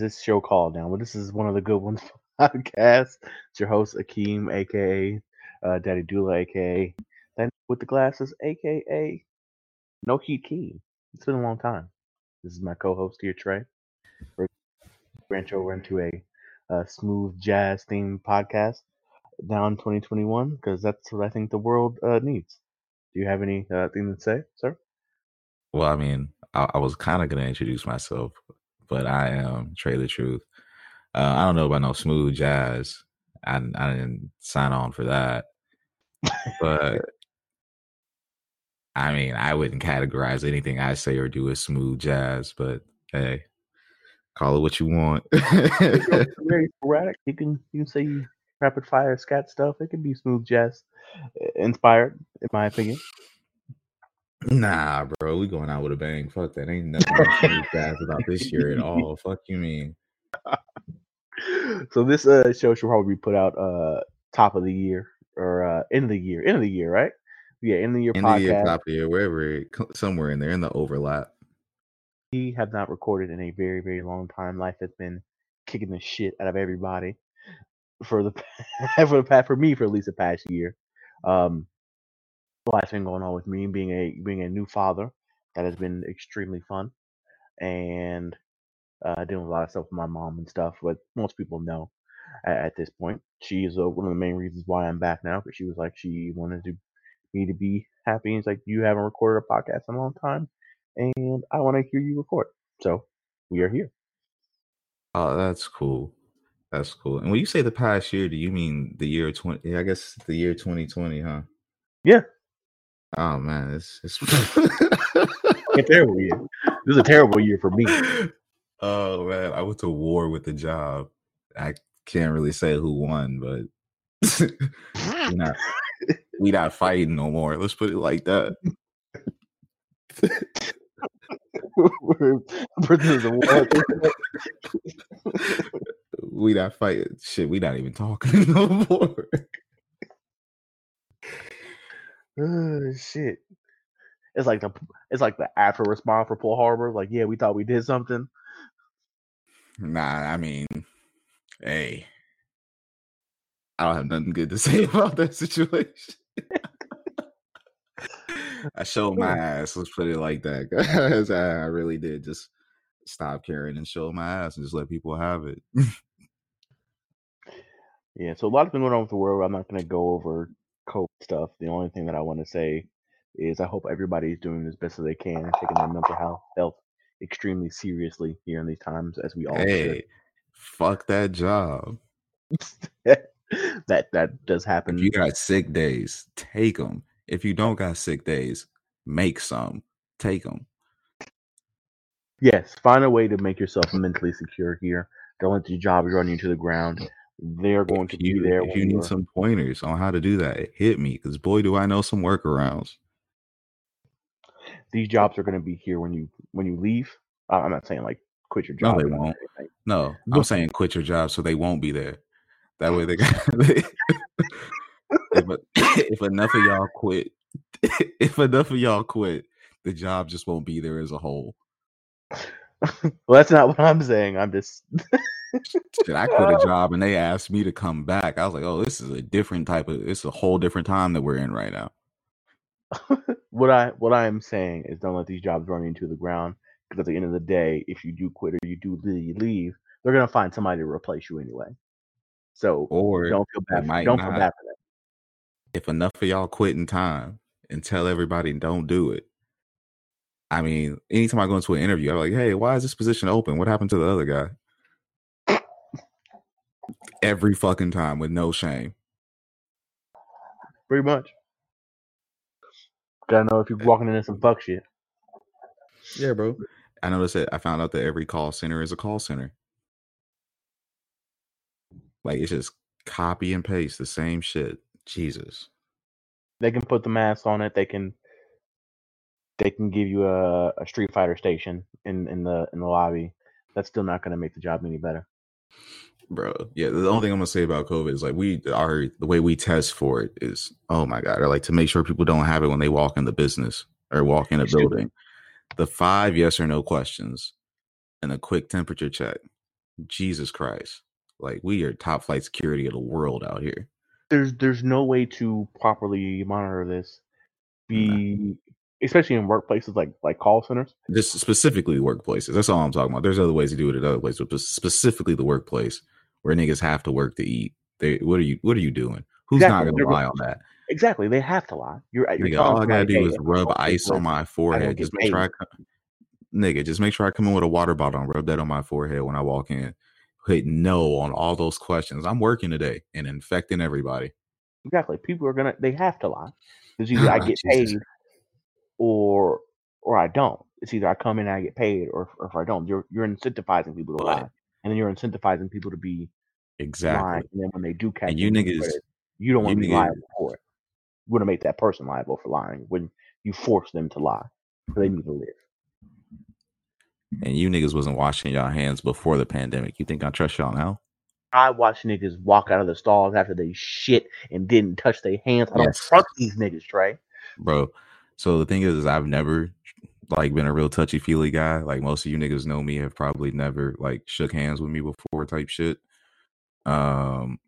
is this show called now? Well, this is one of the good ones podcast. It's your host Akeem, aka uh, Daddy Dula, aka then with the glasses, aka No Heat Keen. It's been a long time. This is my co-host here, Trey. We're branch over into a, uh smooth jazz themed podcast now in 2021 because that's what I think the world uh, needs. Do you have anything uh, to say, sir? Well, I mean, I, I was kind of going to introduce myself, but I am the Truth. Uh, I don't know about no smooth jazz. I, I didn't sign on for that. But I mean, I wouldn't categorize anything I say or do as smooth jazz, but hey, call it what you want. Very sporadic. You can you can say rapid fire scat stuff. It can be smooth jazz inspired, in my opinion. Nah, bro, we going out with a bang. Fuck that. Ain't nothing about this year at all. Fuck you mean. so this uh, show should probably be put out uh top of the year or uh end of the year, end of the year, right? Yeah, end of the year In the year, top of the year, wherever, it, somewhere in there, in the overlap. We have not recorded in a very very long time. Life has been kicking the shit out of everybody for the for the past for me for at least the past year. Um, a lot's been going on with me being a being a new father. That has been extremely fun, and uh, dealing with a lot of stuff with my mom and stuff. But most people know at, at this point. She is uh, one of the main reasons why I'm back now because she was like she wanted to me to be happy. And it's like you haven't recorded a podcast in a long time, and I want to hear you record. So we are here. Oh, that's cool. That's cool. And when you say the past year, do you mean the year 20? Yeah, I guess the year 2020, huh? Yeah. Oh, man. It's, it's A terrible year. This is a terrible year for me. oh, man. I went to war with the job. I can't really say who won, but we not, we not fighting no more. Let's put it like that. Prisoners of war. we not fighting. Shit, we not even talking no more. Oh shit. It's like the it's like the after response for Pearl Harbor. Like, yeah, we thought we did something. Nah, I mean, hey, I don't have nothing good to say about that situation. I showed my ass. Let's put it like that, I I really did just stop caring and show my ass and just let people have it. Yeah, so a lot has been going on with the world. I'm not going to go over COVID stuff. The only thing that I want to say is I hope everybody's doing as best as they can and taking their mental health health extremely seriously here in these times, as we all hey, fuck that job. that that does If happen. you got sick days, take them. If you don't got sick days, make some. Take them. Yes, find a way to make yourself mentally secure here. Don't let your job run you to the ground. They're going to If be there if you need some pointers on how to do that, hit me because boy, do I know some workarounds. These jobs are going to be here when you when you leave. I'm not saying like quit your job. No, they won't. No, I'm saying quit your job so they won't be there. That way they got. if, if enough of y'all quit, if enough of y'all quit, the job just won't be there as a whole. Well, that's not what I'm saying. I'm just Shit, I quit a job and they asked me to come back. I was like, oh, this is a different type of. It's a whole different time that we're in right now. what I what I am saying is don't let these jobs run into the ground because at the end of the day, if you do quit or you do leave, they're gonna find somebody to replace you anyway. So Or don't feel bad. For, don't feel bad for that. if enough of y'all quit in time and tell everybody don't do it. I mean, anytime I go into an interview, I'm like, hey, why is this position open? What happened to the other guy? Every fucking time with no shame. Pretty much. Gotta know if you're eh walking into some fuck shit. Yeah, bro. I noticed that I found out that every call center is a call center. Like it's just copy and paste the same shit. Jesus. They can put the mask on it. They can they can give you a, a Street Fighter station in in the in the lobby. That's still not gonna make the job any better. bro. Yeah, the only thing I'm gonna say about COVID is like we are the way we test for it is oh my god, or like to make sure people don't have it when they walk in the business or walk in a building. The five yes or no questions and a quick temperature check. Jesus Christ. Like we are top flight security of the world out here. There's there's no way to properly monitor this. Be especially in workplaces like like call centers. Just specifically workplaces. That's all I'm talking about. There's other ways to do it at other places, but specifically the workplace where niggas have to work to eat. They what are you what are you doing? Who's Exactly. not gonna go- lie on that? Exactly, they have to lie. You're, you're Nigga, all I gotta do is rub ice work, on my forehead. Just make sure I come, nigga, just make sure I come in with a water bottle and rub that on my forehead when I walk in. Hit no on all those questions. I'm working today and infecting everybody. Exactly. People are gonna they have to lie. Because either I get paid. Or or I don't. It's either I come in and I get paid or, or if I don't. You're you're incentivizing people to lie. And then you're incentivizing people to be Exactly. lying. And then when they do catch And you niggas- credit, you don't want to be niggas- liable for it. You want to make that person liable for lying when you force them to lie. So they mm-hmm. need to live. And you niggas wasn't washing y'all hands before the pandemic. You think I trust y'all now? I watch niggas walk out of the stalls after they shit and didn't touch their hands. I don't Yes. trust these niggas, Trey. bro. So the thing is, is I've never like been a real touchy feely guy. Like most of you niggas know me, have probably never like shook hands with me before, type shit. Um,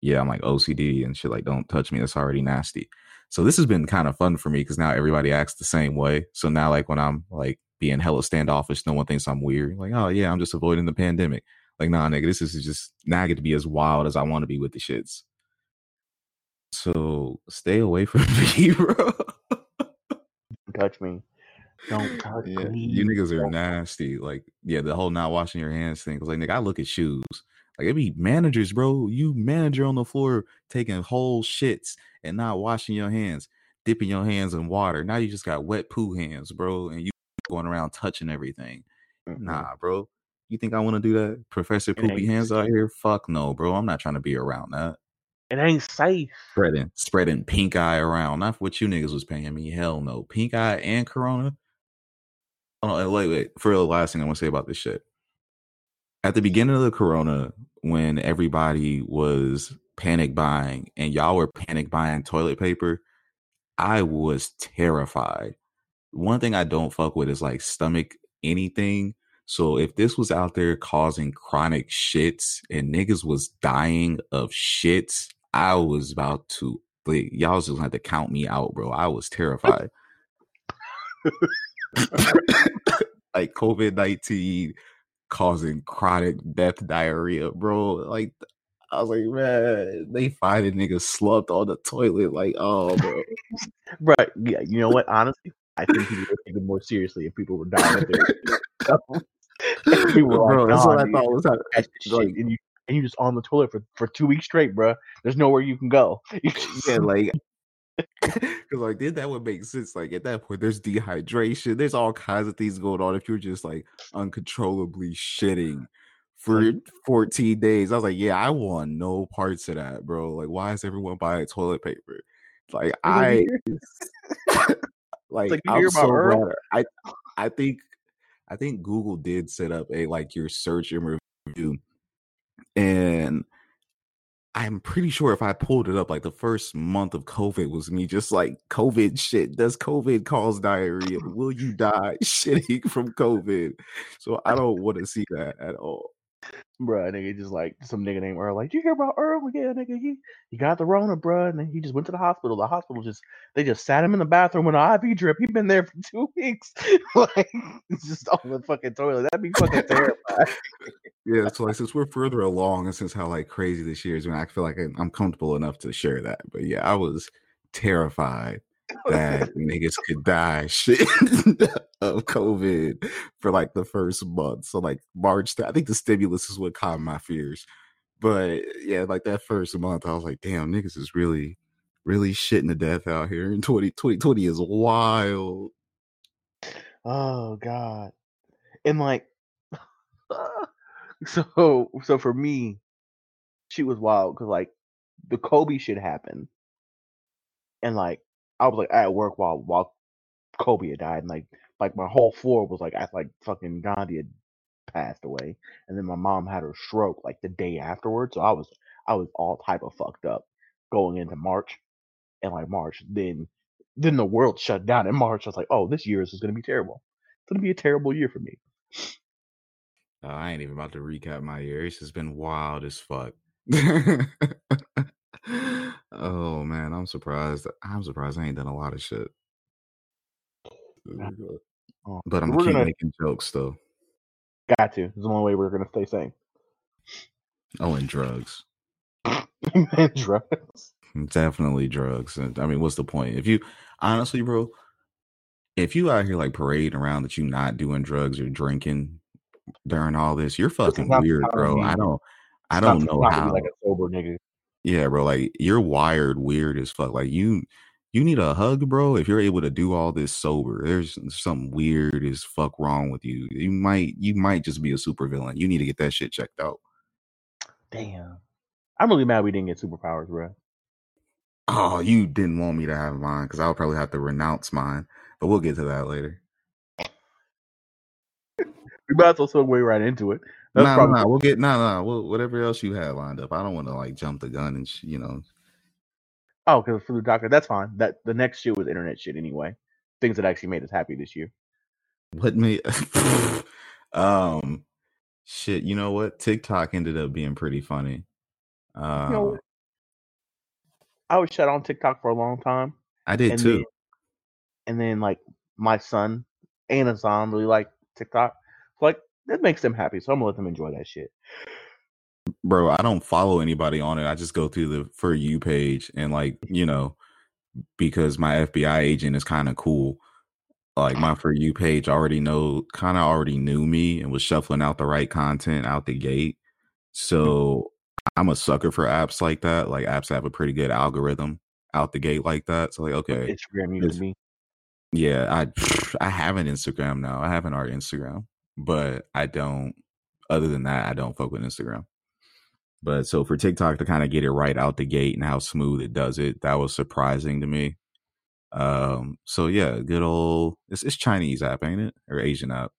yeah, I'm like OCD and shit. Like, don't touch me. That's already nasty. So this has been kind of fun for me because now everybody acts the same way. So now, like when I'm like being hella standoffish, no one thinks I'm weird. Like, oh yeah, I'm just avoiding the pandemic. Like, nah, nigga, this is just now I get to be as wild as I want to be with the shits. So stay away from me, bro. Touch me. Don't touch Yeah, me. you niggas are nasty. Like, yeah, the whole not washing your hands thing. Cause like, nigga, I look at shoes. Like, it be managers, bro. You manager on the floor taking whole shits and not washing your hands, dipping your hands in water. Now you just got wet poo hands, bro, and you going around touching everything. Mm-mm. Nah, bro. You think I want to do that? Professor Mm-hmm. Poopy hands out here? Fuck no, bro. I'm not trying to be around that. It ain't safe. Spreading, spreading pink eye around. Not what you niggas was paying me. Hell no. Pink eye and corona. Oh, wait, wait. For the last thing I want to say about this shit. At the beginning of the corona, when everybody was panic buying and y'all were panic buying toilet paper, I was terrified. One thing I don't fuck with is like stomach anything. So if this was out there causing chronic shits and niggas was dying of shits, I was about to like y'all was just gonna have to count me out, bro. I was terrified. like COVID nineteen causing chronic death diarrhea, bro. Like I was like, man, they find a nigga slumped on the toilet. Like, oh, bro. Right. Yeah. You know what? Honestly, I think people would take it more seriously if people were dying of their If people were bro, like, that's what I thought was happening. like- and you and you just on the toilet for, for two weeks straight, bro. There's nowhere you can go. Yeah, like because like then that would make sense. Like at that point, there's dehydration. There's all kinds of things going on. If you're just like uncontrollably shitting for Like- 14 days, I was like, yeah, I want no parts of that, bro. Like, why is everyone buying toilet paper? Like I like, like I'm so glad. I I think I think Google did set up a like your search and review, and I'm pretty sure if I pulled it up, like the first month of COVID was me just like COVID shit. Does COVID cause diarrhea? Will you die shitting from COVID? So I don't want to see that at all. Bruh, nigga, just like some nigga named Earl. Like, you hear about Earl? Yeah, nigga, he he got the Rona, bruh, and then he just went to the hospital. The hospital just they just sat him in the bathroom with an IV drip. He been there for two weeks, like just on the fucking toilet. That'd be fucking terrifying. Yeah, so like since we're further along and since how like crazy this year is, when I feel like I'm comfortable enough to share that. But yeah, I was terrified that niggas could die shit of COVID for like the first month. So like March, I think the stimulus is what calmed my fears. But yeah, like that first month, I was like, damn, niggas is really, really shitting to death out here. And 20, 2020 is wild. Oh god. And like so so for me, she was wild because like the Kobe shit happened. And like I was like at work while while Kobe had died and like like my whole floor was like act like fucking Gandhi had passed away. And then my mom had her stroke like the day afterwards. So I was I was all type of fucked up going into March. And like March, then then the world shut down in March. I was like, oh, this year is just gonna be terrible. It's gonna be a terrible year for me. Uh, I ain't even about to recap my year. It's been wild as fuck. oh man, I'm surprised. I'm surprised I ain't done a lot of shit. Oh, But I'm we're keep gonna making jokes though. got to. It's the only way we're gonna stay sane. Oh, and drugs. and drugs. Definitely drugs. And I mean, what's the point? If you honestly, bro, if you out here like parading around that you not doing drugs or drinking during all this, you're fucking weird, bro. I don't I don't know time to be how. like a sober nigga. Yeah, bro, like you're wired weird as fuck. Like you you need a hug, bro. If you're able to do all this sober, there's something weird as fuck wrong with you. You might you might just be a supervillain. You need to get that shit checked out. Damn. I'm really mad we didn't get superpowers, bro. Oh, you didn't want me to have mine because I'll probably have to renounce mine. But we'll get to that later. We might as well segue right into it. That's Nah, nah, probably nah. We'll get nah, nah. We'll, whatever else you had lined up. I don't want to like jump the gun and sh- you know. oh, because for the doctor, that's fine. That the next shit was internet shit anyway. Things that actually made us happy this year. What me? um, shit. You know what? TikTok ended up being pretty funny. You know, Uh. I was shut on TikTok for a long time, I did and too. then and then like my son and Azam really like TikTok. So, like that makes them happy, so I'm gonna let them enjoy that shit. bro i don't follow anybody on it i just go through the for you page and like you know because my fbi agent is kind of cool like my for you page already know kind of already knew me and was shuffling out the right content out the gate mm-hmm. so i'm a sucker for apps like that like apps have a pretty good algorithm out the gate like that so like okay Instagram to be. yeah i i have an instagram now i have an art instagram but i don't other than that i don't fuck with instagram but so for TikTok to kind of get it right out the gate and how smooth it does it, that was surprising to me. Um, so yeah, good old it's, it's Chinese app, ain't it, or Asian app?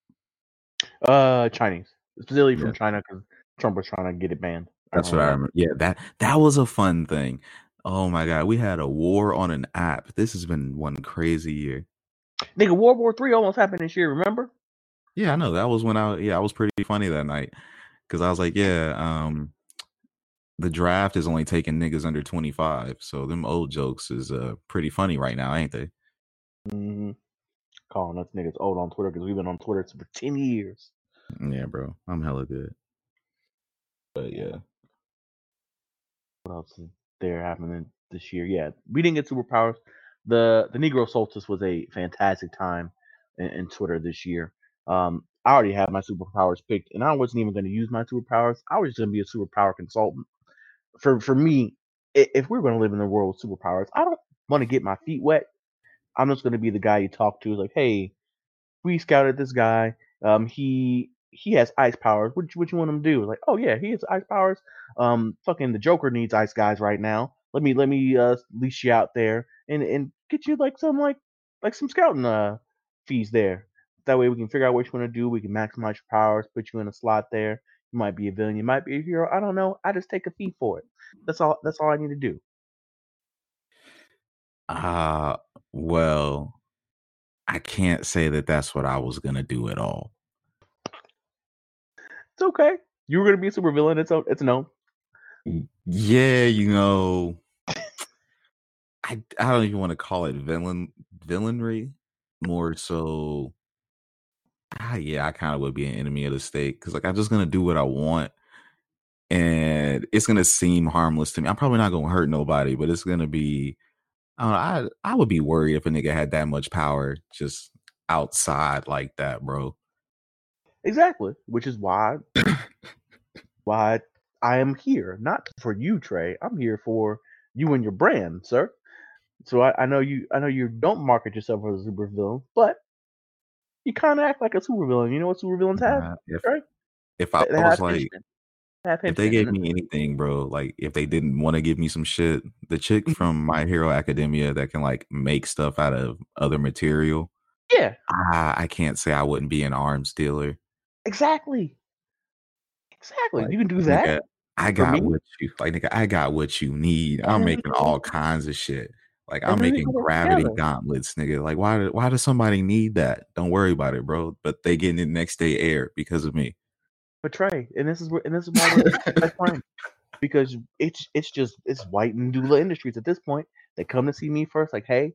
Uh, Chinese, specifically from Yeah. China, because Trump was trying to get it banned. That's what I remember. Yeah, that that was a fun thing. Oh my god, we had a war on an app. This has been one crazy year. Nigga, World War Three almost happened this year. Remember? Yeah, I know that was when I yeah I was pretty funny that night because I was like yeah um the draft is only taking niggas under twenty five, so them old jokes is uh pretty funny right now, ain't they? hmm Calling us niggas old on Twitter because we've been on Twitter for ten years. Yeah, bro. I'm hella good. But yeah. What else is there happening this year? Yeah, we didn't get superpowers. The the Negro Solstice was a fantastic time in, in Twitter this year. Um, I already had my superpowers picked, and I wasn't even going to use my superpowers. I was just going to be a superpower consultant. For for me, if we're going to live in a world with superpowers, I don't want to get my feet wet. I'm just going to be the guy you talk to, like, hey, we scouted this guy. Um, he he has ice powers. What what you want him to do? Like, oh yeah, he has ice powers. Um, fucking the Joker needs ice guys right now. Let me let me uh leash you out there and and get you like some like like some scouting uh fees there. That way we can figure out what you want to do. We can maximize your powers, put you in a slot there. You might be a villain, you might be a hero. I don't know. I just take a fee for it. That's all. That's all I need to do. Uh well, I can't say that that's what I was going to do at all. It's okay. You were gonna be a super villain. It's it's no. Yeah, you know, I I don't even want to call it villain villainry. More so, ah, yeah, I kind of would be an enemy of the state because like I'm just gonna do what I want, and it's gonna seem harmless to me. I'm probably not gonna hurt nobody, but it's gonna be. I don't know, I I would be worried if a nigga had that much power just outside like that, bro. Exactly. Which is why why I am here. Not for you, Trey. I'm here for you and your brand, sir. So I, I know you I know you don't market yourself as a super villain, but you kinda act like a super villain. You know what super villains have? Nah, if right? if I they was like henchmen. They have if they gave me anything, bro, like if they didn't want to give me some shit, the chick from My Hero Academia that can like make stuff out of other material, Yeah, I, I can't say I wouldn't be an arms dealer. exactly. Exactly. Like, you can do that. Nigga, I got what you like, nigga. I got what you need. I'm making all kinds of shit. Like I'm making gravity together. gauntlets, nigga. Like why? Why does somebody need that? Don't worry about it, bro. But they getting it next day air because of me. But Betray, and this is where, and this is why we're best because it's it's just it's white and doula industries at this point. They come to see me first, like, hey,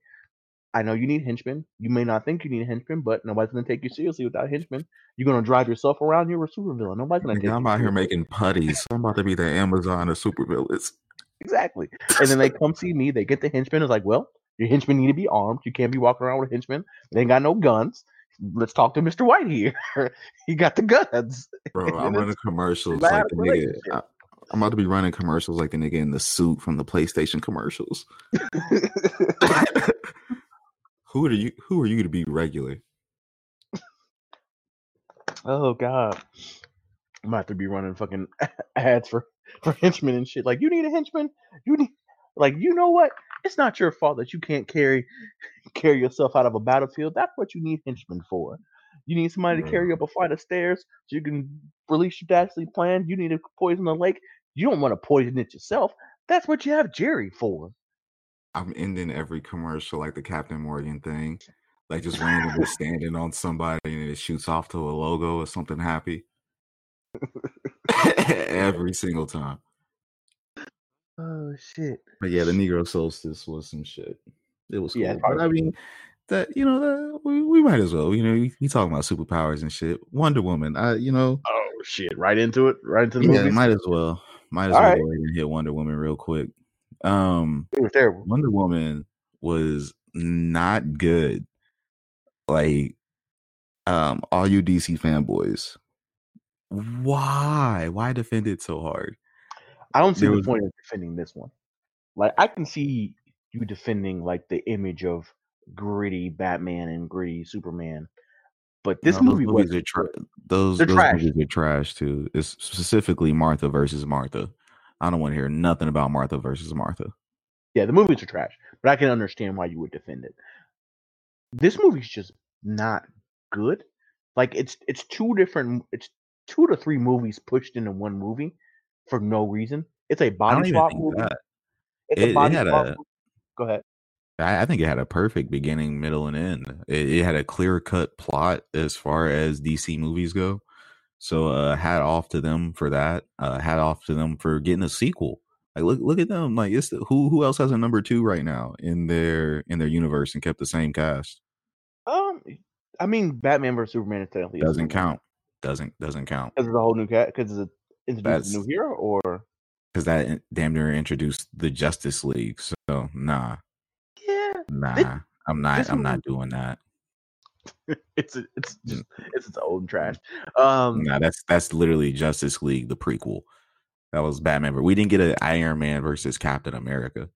I know you need henchmen. You may not think you need a henchman, but nobody's gonna take you seriously without henchmen. You're gonna drive yourself around. You're a supervillain. Nobody's gonna take I'm you out here making putties. I'm about to be the Amazon of supervillains. Exactly. And then they come see me. They get the henchmen. It's like, well, your henchmen need to be armed. You can't be walking around with a henchman. They ain't got no guns. Let's talk to Mr. White here. he got the guns. Bro, I'm running commercials like the nigga. I, I'm about to be running commercials like the nigga in the suit from the PlayStation commercials. who are you? Who are you to be regular? oh God. I'm about to be running fucking ads for, for henchmen and shit. Like, you need a henchman? You need like you know what? It's not your fault that you can't carry carry yourself out of a battlefield. That's what you need henchmen for. You need somebody to carry up a flight of stairs so you can release your dastardly plan. You need to poison the lake. You don't want to poison it yourself. That's what you have Jerry for. I'm ending every commercial like the Captain Morgan thing, like just randomly standing on somebody and it shoots off to a logo or something happy. every single time. Oh shit. But yeah, the Negro Solstice was some shit. It was cool. Yeah, but I mean, that you know, that, we, we might as well. You know, we, we talking about superpowers and shit. Wonder Woman. I, you know, Oh shit. Right into it. Right into the movie. yeah, movie. might as well. Might as All well right. go ahead and hit Wonder Woman real quick. Um, It was terrible. Wonder Woman was not good. Like, um, all you DC fanboys, why, why defend it so hard? I don't see There the was- point of defending this one. Like I can see you defending like the image of gritty Batman and gritty Superman, but this No, those movie was are tra- those those trash. movies are trash too. It's specifically Martha versus Martha. I don't want to hear nothing about Martha versus Martha. yeah, the movies are trash, but I can understand why you would defend it. This movie's just not good. Like it's it's two different it's two to three movies pushed into one movie for no reason. It's a body swap movie. that. It's It- a body swap a- Go ahead. I, I think it had a perfect beginning, middle, and end. It, it had a clear cut plot as far as DC movies go. So uh, hat off to them for that. Uh, hat off to them for getting a sequel. Like look look at them. Like it's the, who who else has a number two right now in their in their universe and kept the same cast. Um, I mean, Batman versus Superman technically Doesn't count. Doesn't doesn't count. because it's a whole new cat because it's a, introduced a new hero or because that damn near introduced the Justice League. So nah, yeah nah, I'm not. I'm not doing that. it's a, it's just it's its own trash um Nah, that's that's literally Justice League, the prequel. That was Batman, but we didn't get an Iron Man versus Captain America.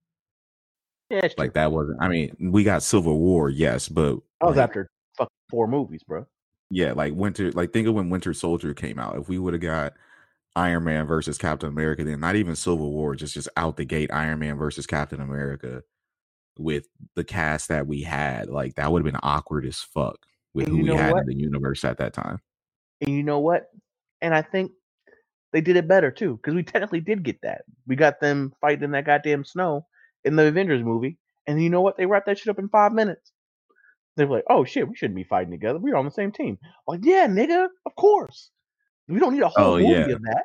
yeah it's Like true. that wasn't. I mean, we got Civil War, yes, but that was like, after fucking four movies bro yeah, like Winter. Like think of when Winter Soldier came out. If we would have got Iron Man versus Captain America, then not even Civil War, just just out the gate, Iron Man versus Captain America with the cast that we had, like that would have been awkward as fuck with who we had what? in the universe at that time. and you know what and i think they did it better too because we technically did get that we got them fighting that goddamn snow in the avengers movie and you know what they wrapped that shit up in five minutes they were like oh shit we shouldn't be fighting together we're on the same team like yeah nigga of course we don't need a whole Oh, movie yeah. of that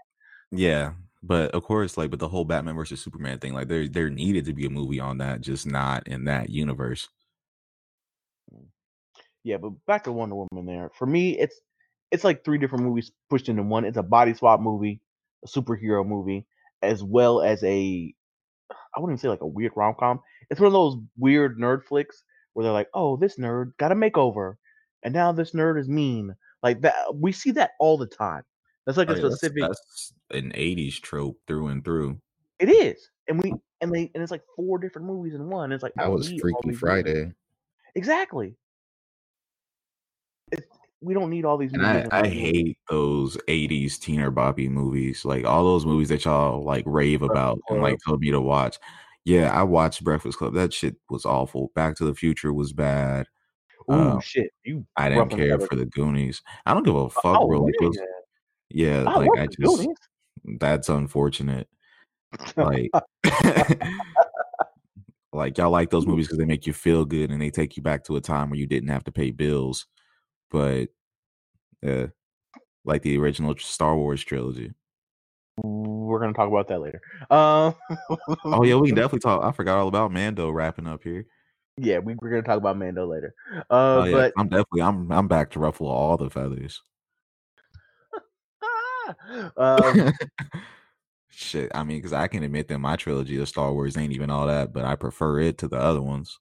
Yeah, but of course, like with the whole Batman versus Superman thing, like there there needed to be a movie on that, just not in that universe. Yeah, but back to Wonder Woman there. For me, it's it's like three different movies pushed into one. It's a body swap movie, a superhero movie, as well as a I wouldn't even say like a weird rom com. It's one of those weird nerd flicks where they're like, Oh, this nerd got a makeover and now this nerd is mean. Like that we see that all the time. That's like Oh, a yeah, specific that's an '80s trope through and through. it is. And we and they and it's like four different movies in one. It's like That was Freaky these movies. Friday. Exactly. It's, we don't need all these And movies. I, I hate those '80s teener boppy movies, like all those movies that y'all like rave about and like told me to watch. Yeah, I watched Breakfast Club. That shit was awful. Back to the Future was bad. Oh Uh, shit! You. I didn't care for the Goonies. I don't give a fuck, Oh, bro. Like yeah. yeah, I like I just Goonies. that's unfortunate. Like, like y'all like those movies because they make you feel good and they take you back to a time where you didn't have to pay bills. But yeah, like the original Star Wars trilogy. We're gonna talk about that later. Uh, oh yeah, we can definitely talk. I forgot all about Mando wrapping up here. Yeah, we, we're gonna talk about Mando later. Uh, oh, yeah, but I'm definitely I'm I'm back to ruffle all the feathers. um, Shit, I mean, because I can admit that my trilogy of Star Wars ain't even all that, but I prefer it to the other ones.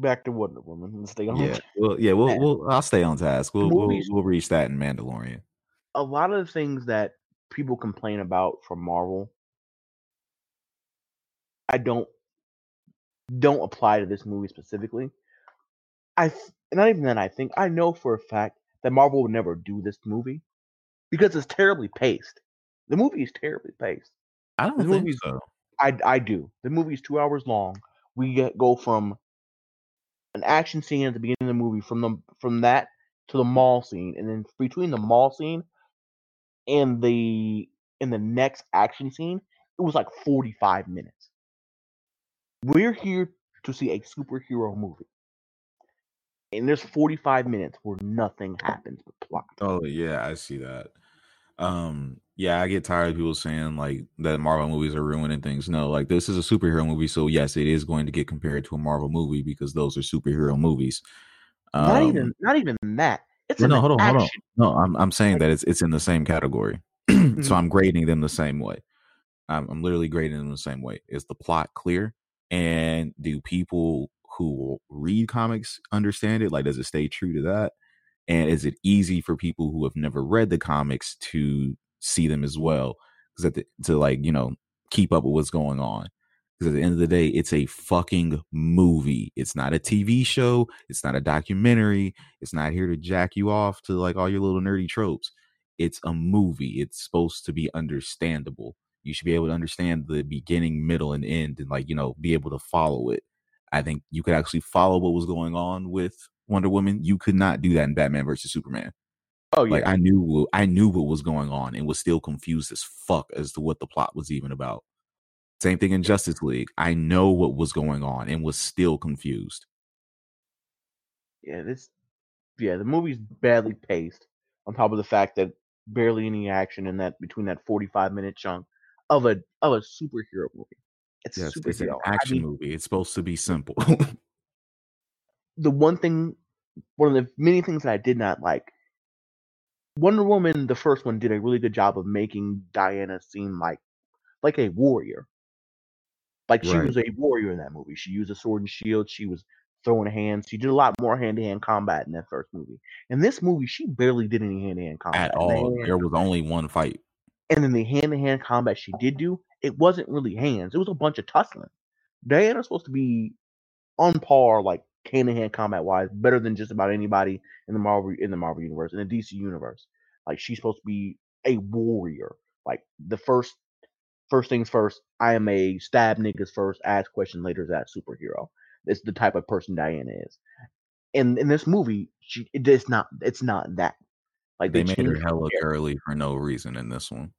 back to Wonder Woman. Let's stay on. Yeah, well, yeah, we'll, we'll I'll stay on task. We'll we'll, we'll reach that in Mandalorian. A lot of the things that people complain about from Marvel, I don't don't apply to this movie specifically. I th- not even that. I think I know for a fact that Marvel would never do this movie because it's terribly paced. The movie is terribly paced. I don't The think movie's- so. I I do. The movie's two hours long. We get go from an action scene at the beginning of the movie, from the from that to the mall scene, and then between the mall scene and the in the next action scene, it was like forty five minutes. We're here to see a superhero movie, and there's forty five minutes where nothing happens but plot. Oh yeah, I see that. Um, yeah, I get tired of people saying like that Marvel movies are ruining things. No, like this is a superhero movie, so yes, it is going to get compared to a Marvel movie because those are superhero movies. not Um, even not even that. It's no, hold on, action. hold on. No, I'm I'm saying that it's it's in the same category. So mm-hmm. I'm grading them the same way. I'm, I'm literally grading them the same way. Is the plot clear? And do people who read comics understand it? Like, does it stay true to that? And is it easy for people who have never read the comics to see them as well? Because to like you know keep up with what's going on. Because at the end of the day, it's a fucking movie. It's not a TV show. It's not a documentary. It's not here to jack you off to like all your little nerdy tropes. It's a movie. It's supposed to be understandable. You should be able to understand the beginning, middle, and end, and like you know, be able to follow it. I think you could actually follow what was going on with Wonder Woman. You could not do that in Batman versus Superman. Oh yeah, Like I knew, I knew what was going on, and was still confused as fuck as to what the plot was even about. Same thing in Justice League. I know what was going on and was still confused. yeah, this yeah, the movie's badly paced. On top of the fact that barely any action in that between that forty-five minute chunk of a of a superhero movie. It's Yes, a it's an superhero. I action mean, movie. It's supposed to be simple. the one thing, one of the many things that I did not like. Wonder Woman, the first one, did a really good job of making Diana seem like like a warrior. Like she Right. was a warrior in that movie. She used a sword and shield. She was throwing hands. She did a lot more hand to hand combat in that first movie. In this movie, she barely did any hand to hand combat At And the all. There was only one fight. And then the hand to hand combat she did do, it wasn't really hands. It was a bunch of tussling. Diana's supposed to be on par, like hand to hand combat wise, better than just about anybody in the Marvel in the Marvel universe, in the DC universe. Like she's supposed to be a warrior. Like the first first things first, I am a stab niggas first, ask question later that superhero. It's the type of person Diana is. And in this movie, she it is not it's not that. Like They made her hella girly for no reason in this one.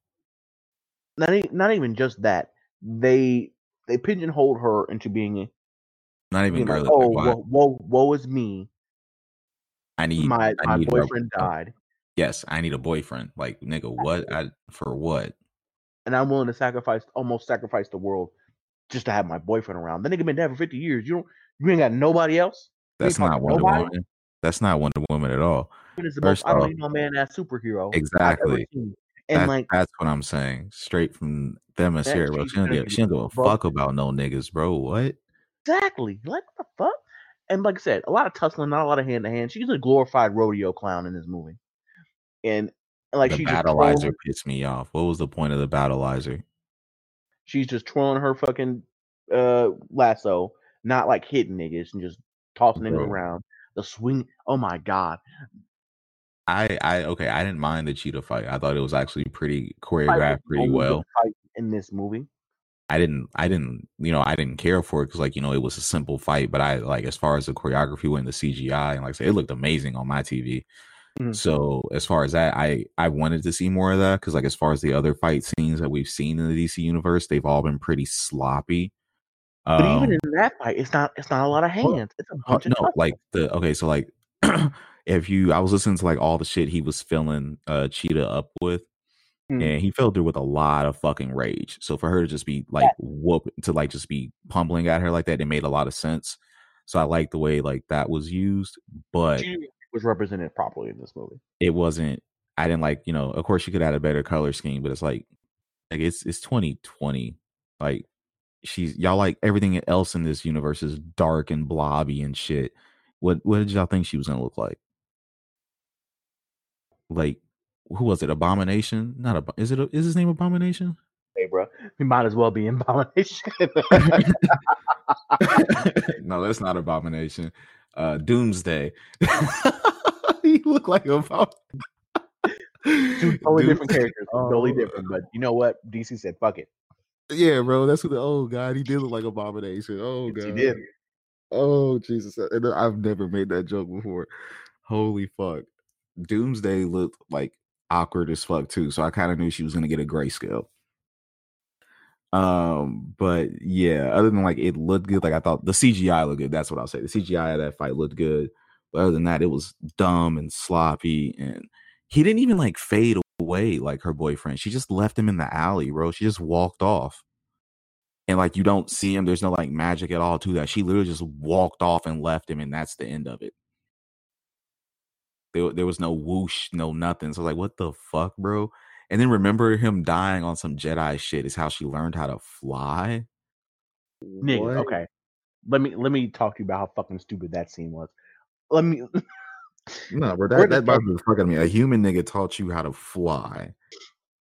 not e- not even just that. They they pigeonholed her into being a, Not even girly. oh like, why- woe, woe woe is me. I need My I my need boyfriend a- died, Yes, I need a boyfriend. Like nigga, what? I for what? And I'm willing to sacrifice almost sacrifice the world just to have my boyfriend around. That nigga been dead for fifty years. You don't you ain't got nobody else. That's not Wonder nobody? Woman. That's not Wonder Woman at all. It is the First most I don't off- need no man ass superhero Exactly. And That- like that's what I'm saying. Straight from them That Sarah, She don't give, she don't give a fuck about no niggas, bro. What? exactly like what the fuck. And like I said, a lot of tussling, not a lot of hand to hand. She's a glorified rodeo clown in this movie, and, and like the just battleizer pissed me off. What was the point of the battleizer? she's just twirling her fucking uh lasso, not like hitting niggas and just tossing niggas Bro. around. The swing, oh my god, I, I, okay, I didn't mind the cheetah fight. I thought it was actually pretty choreographed pretty well. fight in this movie. I didn't, I didn't, you know, I didn't care for it because, like, you know, it was a simple fight. But I like as far as the choreography went, the CGI, and like I said, it looked amazing on my TV. Mhm. So as far as that, I I wanted to see more of that because, like, as far as the other fight scenes that we've seen in the DC universe, they've all been pretty sloppy. But even Um, in that fight, it's not it's not a lot of Well, hands. It's a Uh, bunch of no, like the okay, so like if you, I was listening to like all the shit he was filling uh Cheetah up with, Hmm. and he filled her with a lot of fucking rage. So for her to just be like whoop to like just be pummeling at her like that, it made a lot of sense. So I like the way like that was used, but She was represented properly in this movie. it wasn't. I didn't like you know. Of course, you could add a better color scheme, but it's like like it's it's 2020. Like she's y'all like everything else in this universe is dark and blobby and shit. What what did y'all think she was gonna look like? Like who was it? Abomination? Not a is it? A, is his name Abomination? Hey, bro, we might as well be in Abomination. no, that's not Abomination. Uh Doomsday. he looked like a Two totally different characters, totally Oh. different. But you know what? DC said, "Fuck it." Yeah, bro, that's what the oh god, he did look like Abomination. Oh Yes, god, he did. Oh Jesus, and I've never made that joke before. Holy fuck, Doomsday looked like awkward as fuck too, so I kind of knew she was gonna get a grayscale. Um, but yeah, other than like it looked good, like I thought the CGI looked good. That's what I'll say. The CGI of that fight looked good, but other than that, it was dumb and sloppy, and he didn't even like fade away like her boyfriend. She just left him in the alley, bro. She just walked off. And like you don't see him, there's no like magic at all to that. She literally just walked off and left him, and that's the end of it. There, there was no whoosh, no nothing. So like, what the fuck, bro? And then remember him dying on some Jedi shit is how she learned how to fly. Nigga, What? okay. Let me let me talk to you about how fucking stupid that scene was. Let me No, bro, Where that, the that bothers the fuck out of me. A human nigga taught you how to fly.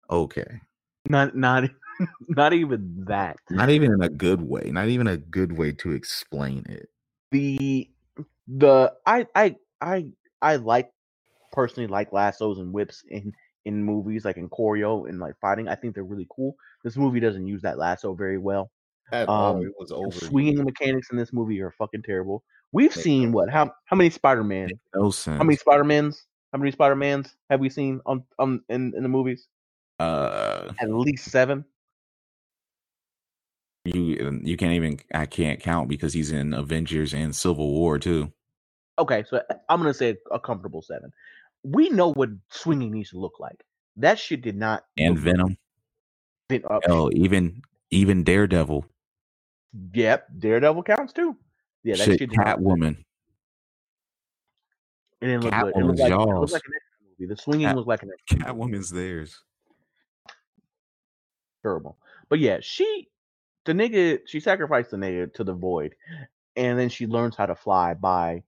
Okay. not not not even that. Not even in a good way. Not even a good way to explain it. The the I I I I like personally like lassos and whips in in movies like in choreo and like fighting. I think they're really cool. This movie doesn't use that lasso very well. At all. Um, it was The swinging mechanics in this movie are fucking terrible. We've Make seen what? How how many Spider Man? No sense. How many Spider Mans? How many Spider Mans have we seen on on in, in the movies? uh At least seven. you um, you can't even I can't count because he's in Avengers and Civil War too. Okay, so eh, I'm gonna say a comfortable seven. We know what swinging needs to look like. That shit did not. And Venom. Ven- uh, Oh, even even Daredevil. Yep, Daredevil counts too. Yeah, that shit, shit. Catwoman. It didn't look good. It Catwoman's looked like, it looked like an movie. The swinging Cat- looked like an extra movie. Catwoman's theirs. terrible. But yeah, she the nigga she sacrificed the nigga to the void, and then she learns how to fly by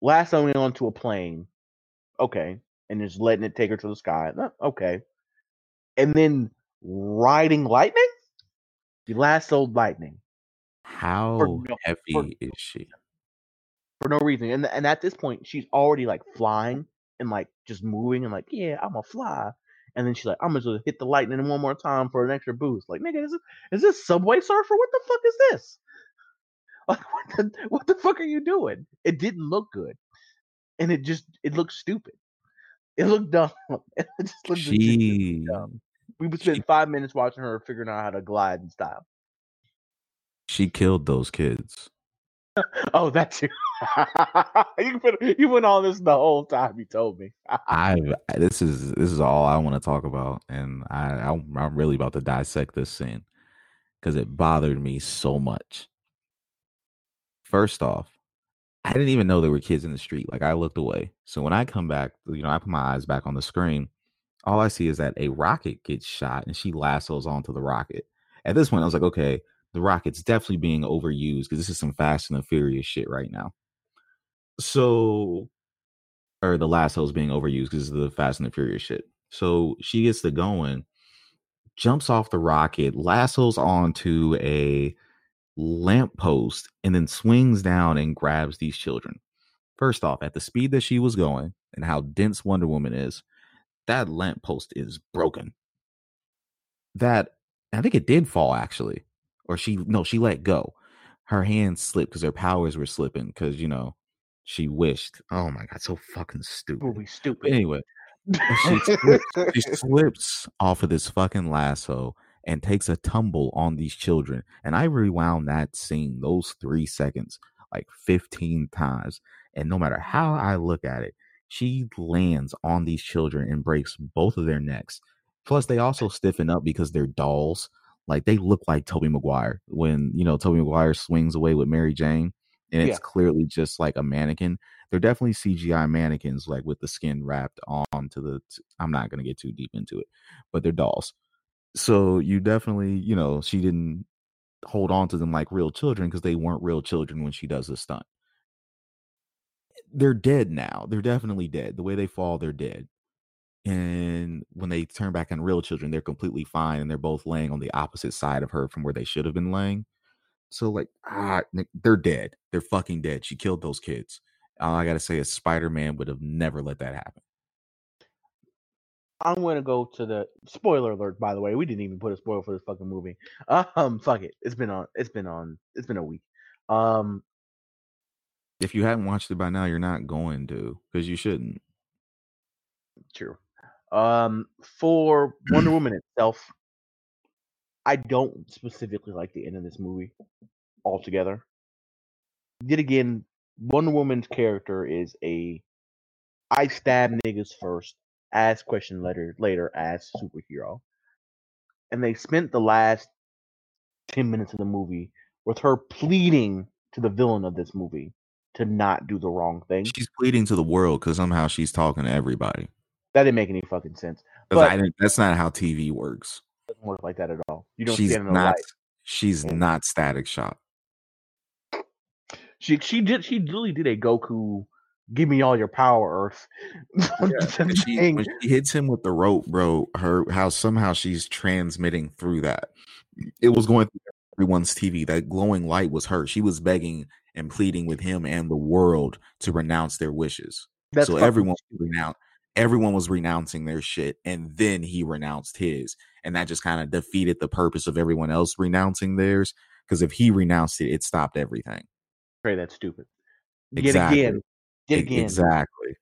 last lassoing onto a plane. Okay, and just letting it take her to the sky. Uh, Okay, and then riding lightning. She lassoed lightning How no- heavy for- is she? for no reason, and and at this point she's already like flying and like just moving and like yeah I'm a fly. And then she's like, I'm gonna just hit the lightning one more time for an extra boost. Like, nigga, is this, is this Subway Surfer? What the fuck is this? Like, what the, what the fuck are you doing? It didn't look good, and it just it looked stupid. It looked dumb. It just looked. She dumb. We would she- spend five minutes watching her figuring out how to glide and style. she killed those kids. Oh, that's you. you put you went on this the whole time. You told me. I've this is this is all I want to talk about, and I I'm, I'm really about to dissect this scene because it bothered me so much. First off, I didn't even know there were kids in the street. Like I looked away. So when I come back, you know, I put my eyes back on the screen. All I see is that a rocket gets shot, and she lassos onto the rocket. At this point, I was like, okay, the rocket's definitely being overused because this is some Fast and the Furious shit right now. So or the lasso's being overused because the Fast and the Furious shit. So she gets the going, jumps off the rocket, lassos onto a lamppost, and then swings down and grabs these children. First off, at the speed that she was going and how dense Wonder Woman is, that lamppost is broken. That I think it did fall actually, or she no, she let go. Her hands slipped because her powers were slipping because you know she wished. Oh my god, so fucking stupid. But stupid. anyway, she slips, she slips off of this fucking lasso and takes a tumble on these children. And I rewound that scene, those three seconds, like 15 times. And no matter how I look at it, she lands on these children and breaks both of their necks. Plus, they also stiffen up because they're dolls. Like they look like Tobey Maguire when you know Tobey Maguire swings away with Mary Jane, and it's Yeah. clearly just like a mannequin. They're definitely CGI mannequins, like with the skin wrapped onto the. I'm not gonna get too deep into it, but they're dolls. So you definitely, you know, she didn't hold on to them like real children because they weren't real children when she does the stunt. They're dead now. They're definitely dead. The way they fall, they're dead. And when they turn back on real children, they're completely fine and they're both laying on the opposite side of her from where they should have been laying. So, like, ah, they're dead. They're fucking dead. She killed those kids. All I gotta say is Spider Man would have never let that happen. I'm gonna go to the spoiler alert. By the way, we didn't even put a spoiler for this fucking movie. Um, fuck it. It's been on. It's been on. It's been a week. Um, If you haven't watched it by now, you're not going to because you shouldn't. true. Um, for Wonder Woman itself, I don't specifically like the end of this movie altogether. Yet again, Wonder Woman's character is a I stab niggas first, ask question later, later as superhero. And they spent the last 10 minutes of the movie with her pleading to the villain of this movie to not do the wrong thing. She's pleading to the world because somehow she's talking to everybody. That didn't make any fucking sense. But that's not how TV works. it doesn't work like that at all. You don't she's not. light. She's And- not Static Shock. She she did she really did a Goku give me all your power Earth. She, when she hits him with the rope, bro, her how somehow she's transmitting through that. It was going through everyone's TV. That glowing light was her. She was begging and pleading with him and the world to renounce their wishes. That's so everyone was renounce, everyone was renouncing their shit, and then he renounced his, and that just kind of defeated the purpose of everyone else renouncing theirs. Because if he renounced it, it stopped everything. Trey, that's stupid. Yet Exactly. again, again, Exactly.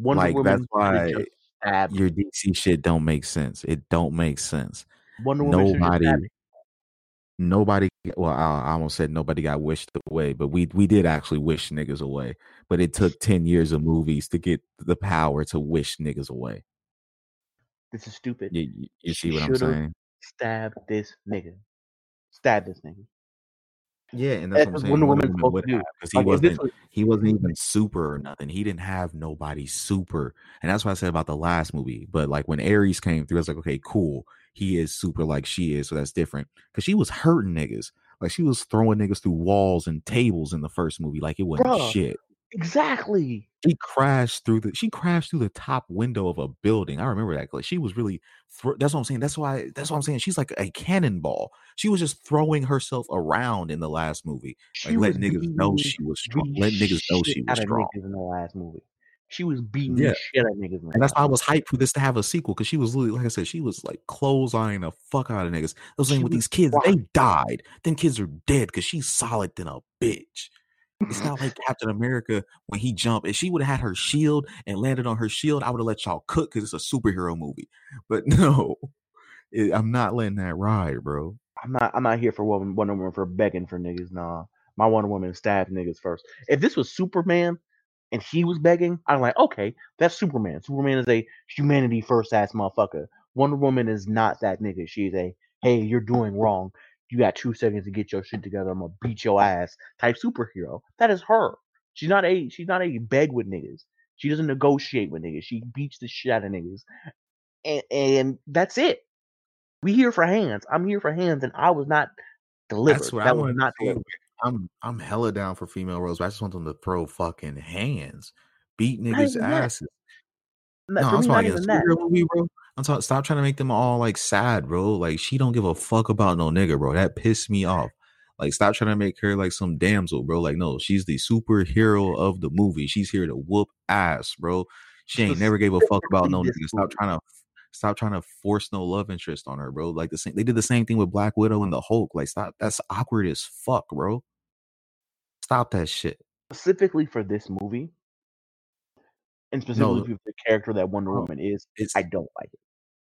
Wonder like, Woman that's why. Your DC shit don't make sense. It don't make sense. Wonder Woman Nobody, nobody. Well, I, I almost said nobody got wished away, but we we did actually wish niggas away. But it took ten years of movies to get the power to wish niggas away. This is stupid. You, you- you see what I'm saying? Stab this nigga. Stab this nigga. Yeah, and that's That's what I'm saying. Wonder Woman would have because he Like, wasn't was he wasn't even super or nothing. He didn't have nobody super, and that's what I said about the last movie. But like when Ares came through, I was like, okay, cool. He is super like she is, so that's different. Because she was hurting niggas, like she was throwing niggas through walls and tables in the first movie, like it wasn't Bruh. shit. exactly. She crashed through the she crashed through the top window of a building. I remember that. Like she was really thro- that's what I'm saying. That's why that's what I'm saying. She's like a cannonball. She was just throwing herself around in the last movie. Like let niggas know she was strong. Let niggas know she was strong. in the last movie. She was beating Yeah. the shit out of niggas. And that's why I was hyped for this to have a sequel because she was literally, like I said, she was like clotheslining the fuck out of niggas. I was saying with these kids, rock- they died. Them kids are dead because she's solid than a bitch. It's not like Captain America when he jumped. If she would have had her shield and landed on her shield, I would have let y'all cook because it's a superhero movie. But no, it- I'm not letting that ride, bro. I'm not. I'm not here for Wonder Woman for begging for niggas. Nah, my Wonder Woman stabbed niggas first. If this was Superman and he was begging, I'm like, okay, that's Superman. Superman is a humanity first ass motherfucker. Wonder Woman is not that nigga. She's a hey, you're doing wrong. You got two seconds to get your shit together. I'm gonna beat your ass type superhero. That is her. She's not a. She's not a beg with niggas. She doesn't negotiate with niggas. She beats the shit out of niggas, and and that's it. We here for hands. I'm here for hands, and I was not delivered. That's what that I was not delivered. I'm I'm hella down for female roles, but I just want them to throw fucking hands, beat niggas' that. asses. No, I'm not talking a even that. movie, bro. I'm talking. Stop trying to make them all like sad, bro. Like she don't give a fuck about no nigga, bro. That pissed me off. Like stop trying to make her like some damsel, bro. Like no, she's the superhero of the movie. She's here to whoop ass, bro. She ain't never gave a fuck about no nigga. Stop trying to stop trying to force no love interest on her, bro. Like the same. They did the same thing with Black Widow and the Hulk. Like stop. That's awkward as fuck, bro. Stop that shit. Specifically for this movie, and specifically for the character that Wonder Woman is, I don't like it.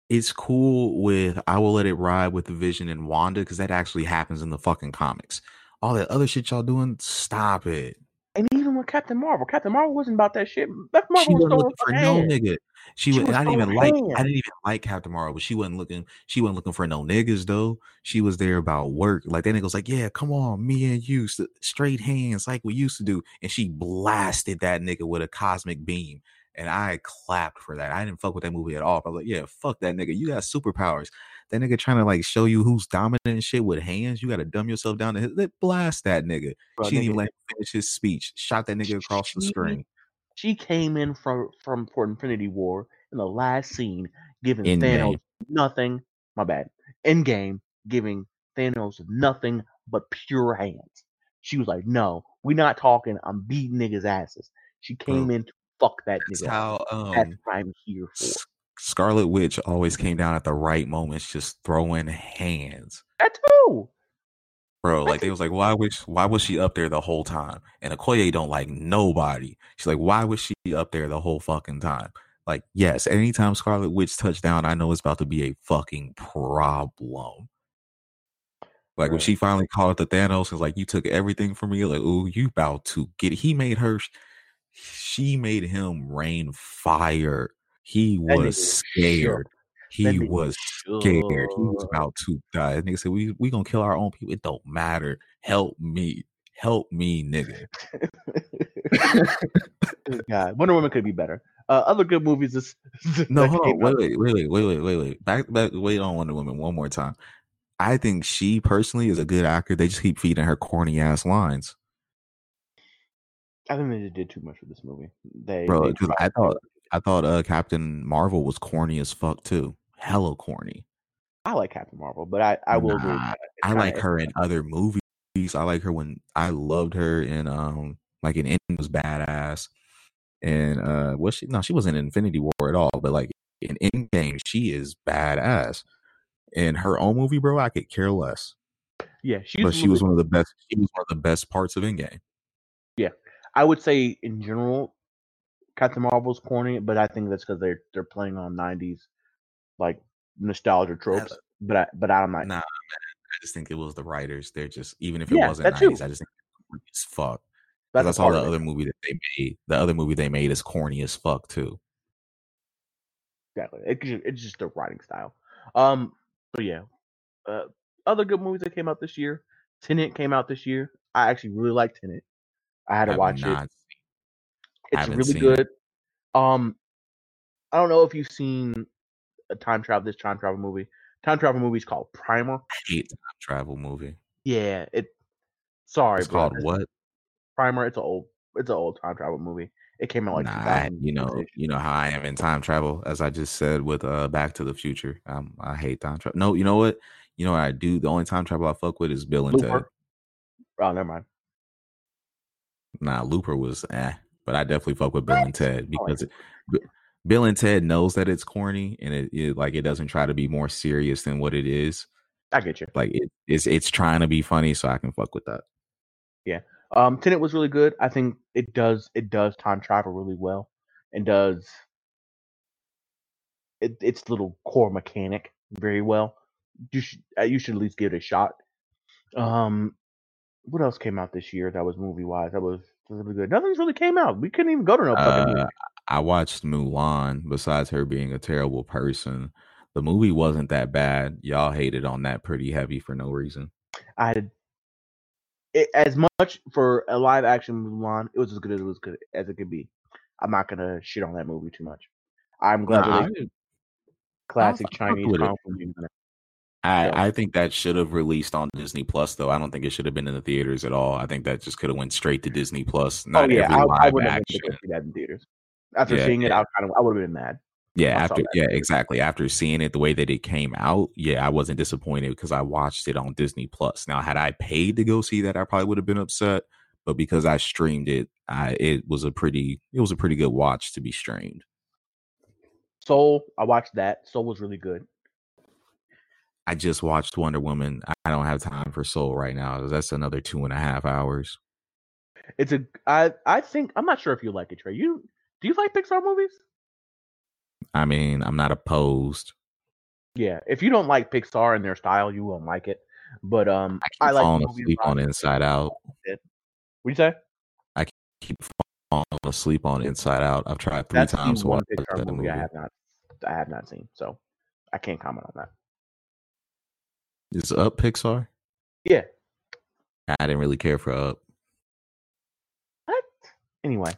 It's cool with I will let it ride with the Vision and Wanda because that actually happens in the fucking comics. All that other shit y'all doing, stop it. And even with Captain Marvel. Captain Marvel wasn't about that shit. Captain Marvel She was looking for her no nigga. She, She was. was I didn't even throwing like. I didn't even like Captain Marvel, but she wasn't looking. She wasn't looking for no niggas though. She was there about work. Like that nigga was like, "Yeah, come on, me and you, straight hands, like we used to do." And she blasted that nigga with a cosmic beam, and I clapped for that. I didn't fuck with that movie at all. But I was like, "Yeah, fuck that nigga. You got superpowers." That nigga trying to like show you who's dominant and shit with hands. You got to dumb yourself down to his. let- Blast that nigga. Bro, she didn't even let him finish his speech. Shot that nigga across the screen. she came in from from for Infinity War in the last scene, giving Endgame. Thanos nothing. My bad. Endgame, giving Thanos nothing but pure hands. She was like, "No, we're not talking. I'm beating niggas' asses." She came Bro, in fuck that That's nigga. how up. That's um what I'm here for. Scarlet Witch always came down at the right moments, just throwing hands. That too. Bro, like they was like, why was why was she up there the whole time? And Okoye don't like nobody. She's like, why was she up there the whole fucking time? Like, yes, anytime Scarlet Witch touched down, I know it's about to be a fucking problem. Like when she finally called the Thanos, and was like, you took everything from me. Like, ooh, you about to get it. He made her, she made him rain fire. He was scared. He was scared. He was about to die. And nigga said, "We we gonna kill our own people. It don't matter. Help me, help me, nigga." God, Wonder Woman could be better. Uh, other good movies. This No, hold on. Wait, wait, wait, wait, wait, wait, wait. Back, back. Wait on Wonder Woman one more time. I think she personally is a good actor. They just keep feeding her corny ass lines, I think they just did too much with this movie. They, bro. Because I thought I thought uh, Captain Marvel was corny as fuck too. Hella corny. I like Captain Marvel, but I, I will. Nah, I like her in other movies. I like her when I loved her in um like in Endgame was badass. And uh was she no, she wasn't in Infinity War at all, but like in Endgame, she is badass. In her own movie, bro, I could care less. Yeah, she's but she was one of the best she was one of the best parts of Endgame. I would say in general, Captain Marvel's corny, but I think that's because they're they're playing on '90s like nostalgia tropes. But I but I'm not. Nah, man, I just think it was the writers. They're just even if Yeah, it wasn't that too. nineties, I just think it's corny as That's, That's, all the other movie that they made. The other movie they made is corny as fuck too. Exactly. It's just, it's just the writing style. Um. So yeah. Uh, other good movies that came out this year. Tenet came out this year. I actually really like Tenet. I had to Have watch it. It's really good. it. Um, I don't know if you've seen a time travel this time travel movie. Time travel movie is called Primer. hate time travel movie. Yeah, it. Sorry, It's called what? Primer. It's an old. It's an old time travel movie. It came out like nah, I, you know, you know how I am in time travel, as I just said with uh Back to the Future. Um, I hate time travel. No, you know what? You know what I do? The only time travel I fuck with is Bill and Ted. Oh, never mind. Nah, Looper was eh, but I definitely fuck with Bill and Ted because. B- Bill and Ted knows that it's corny and it, it like it doesn't try to be more serious than what it is. I get you. Like it, it's it's trying to be funny, so I can fuck with that. Yeah, um, Tenet was really good. I think it does it does time travel really well, and does it, its little core mechanic very well. You should uh, you should at least give it a shot. Um, what else came out this year that was movie wise that was really good? Nothing's really came out. We couldn't even go to no fucking movie. Uh, I watched Mulan. Besides her being a terrible person, the movie wasn't that bad. Y'all hated on that pretty heavy for no reason. I had it, as much for a live action Mulan. It was as good as it was good as it could be. I'm not gonna shit on that movie too much. I'm glad Nah, classic I Chinese I, Yeah. I think that should have released on Disney Plus though. I don't think it should have been in the theaters at all. I think that just could have went straight to Disney Plus. Oh Not yeah, every I, I live have action. been to see that in theaters. After Yeah, seeing it. I kind of I would have been mad. Yeah, after yeah, exactly. After seeing it the way that it came out, yeah, I wasn't disappointed because I watched it on Disney Plus. Now, had I paid to go see that, I probably would have been upset. But because I streamed it, I it was a pretty it was a pretty good watch to be streamed. Soul, I watched that. Soul was really good. I just watched Wonder Woman. I- don't have time for Soul right now. That's another two and a half hours. It's a I I think I'm not sure if you like it, Trey. You do you like Pixar movies? I mean, I'm not opposed. Yeah, if you don't like Pixar and their style, you won't like it. But um, I keep I like falling asleep on Inside Out. What you say? I keep falling asleep on Inside Out. I've tried three That's times one Pixar movie, movie. I have not I have not seen, so I can't comment on that. Is Up Pixar? Yeah. I didn't really care for Up. What? Anyway,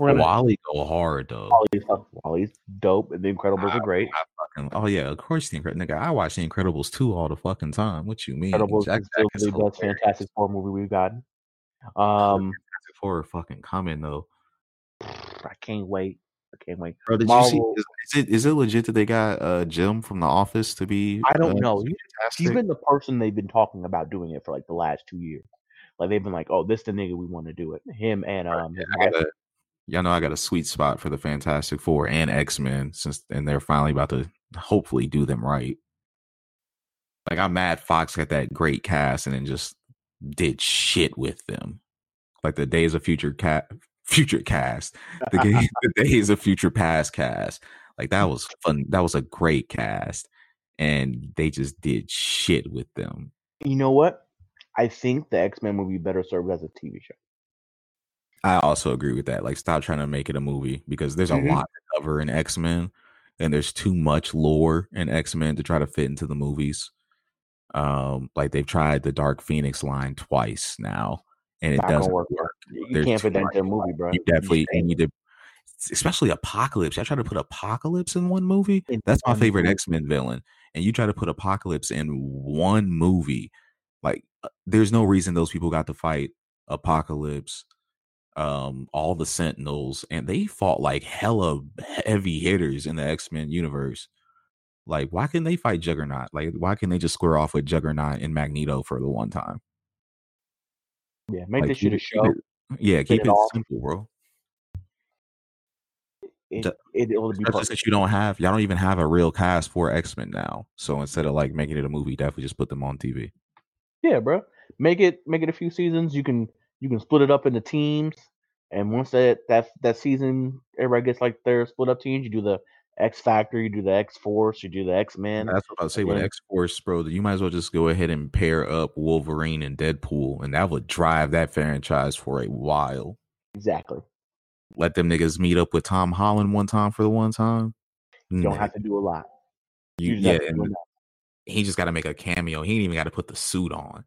we're gonna WALL-E go hard though. WALL-E's, WALL-E's dope, and the Incredibles I- are great. I fucking- oh yeah, of course the Incredibles. Nigga, I watch the Incredibles 2 all the fucking time. What you mean? Incredibles Jack is still Black is the best. Fantastic Four movie we've gotten. Um, Fantastic Four fucking coming though. I can't wait. I can't wait. Bro, did Marvel- you see? Is, is it is it legit that they got uh Jim from The Office to be? I don't uh, know. He- He's been the person they've been talking about doing it for like the last two years. Like they've been like, "Oh, this the nigga we want to do it." Him and um, his I got a, y'all know I got a sweet spot for the Fantastic Four and X Men since, and they're finally about to hopefully do them right. Like I'm mad Fox got that great cast and then just did shit with them, like the Days of Future Cat, Future Cast, the, ga- the Days of Future Past cast. Like that was fun. That was a great cast, and they just did shit with them. you know what? I think the X Men movie better served as a TV show. I also agree with that. Like, stop trying to make it a movie because there's a Mhm. lot to cover in X Men, and there's too much lore in X Men to try to fit into the movies. Um, like they've tried the Dark Phoenix line twice now, and it Not doesn't work, work. You There's can't fit that into a movie, bro. You definitely you need to, especially Apocalypse. I try to put Apocalypse in one movie. That's my favorite. X Men villain, and you try to put Apocalypse in one movie. Like, uh, there's no reason those people got to fight Apocalypse, um, all the Sentinels, and they fought like hella heavy hitters in the X Men universe. Like, why can they fight Juggernaut? Like, why can they just square off with Juggernaut and Magneto for the one time? Yeah, make Like, this shit a show. it- yeah, keep it it simple, bro. It, it, will be perfect. since you don't have, y'all don't even have a real cast for X Men now. So instead of like making it a movie, definitely just put them on TV. Yeah, bro. Make it make it a few seasons. You can you can split it up into teams, and once that that that season everybody gets like their split up teams, you do the X Factor, you do the X Force, you do the X Men. That's what I say with X Force, bro. You might as well just go ahead and pair up Wolverine and Deadpool, and that would drive that franchise for a while. Exactly. Let them niggas meet up with Tom Holland one time for the one time. You don't Nah, have to do a lot. you- You yeah, have to do and he just got to make a cameo. He ain't even got to put the suit on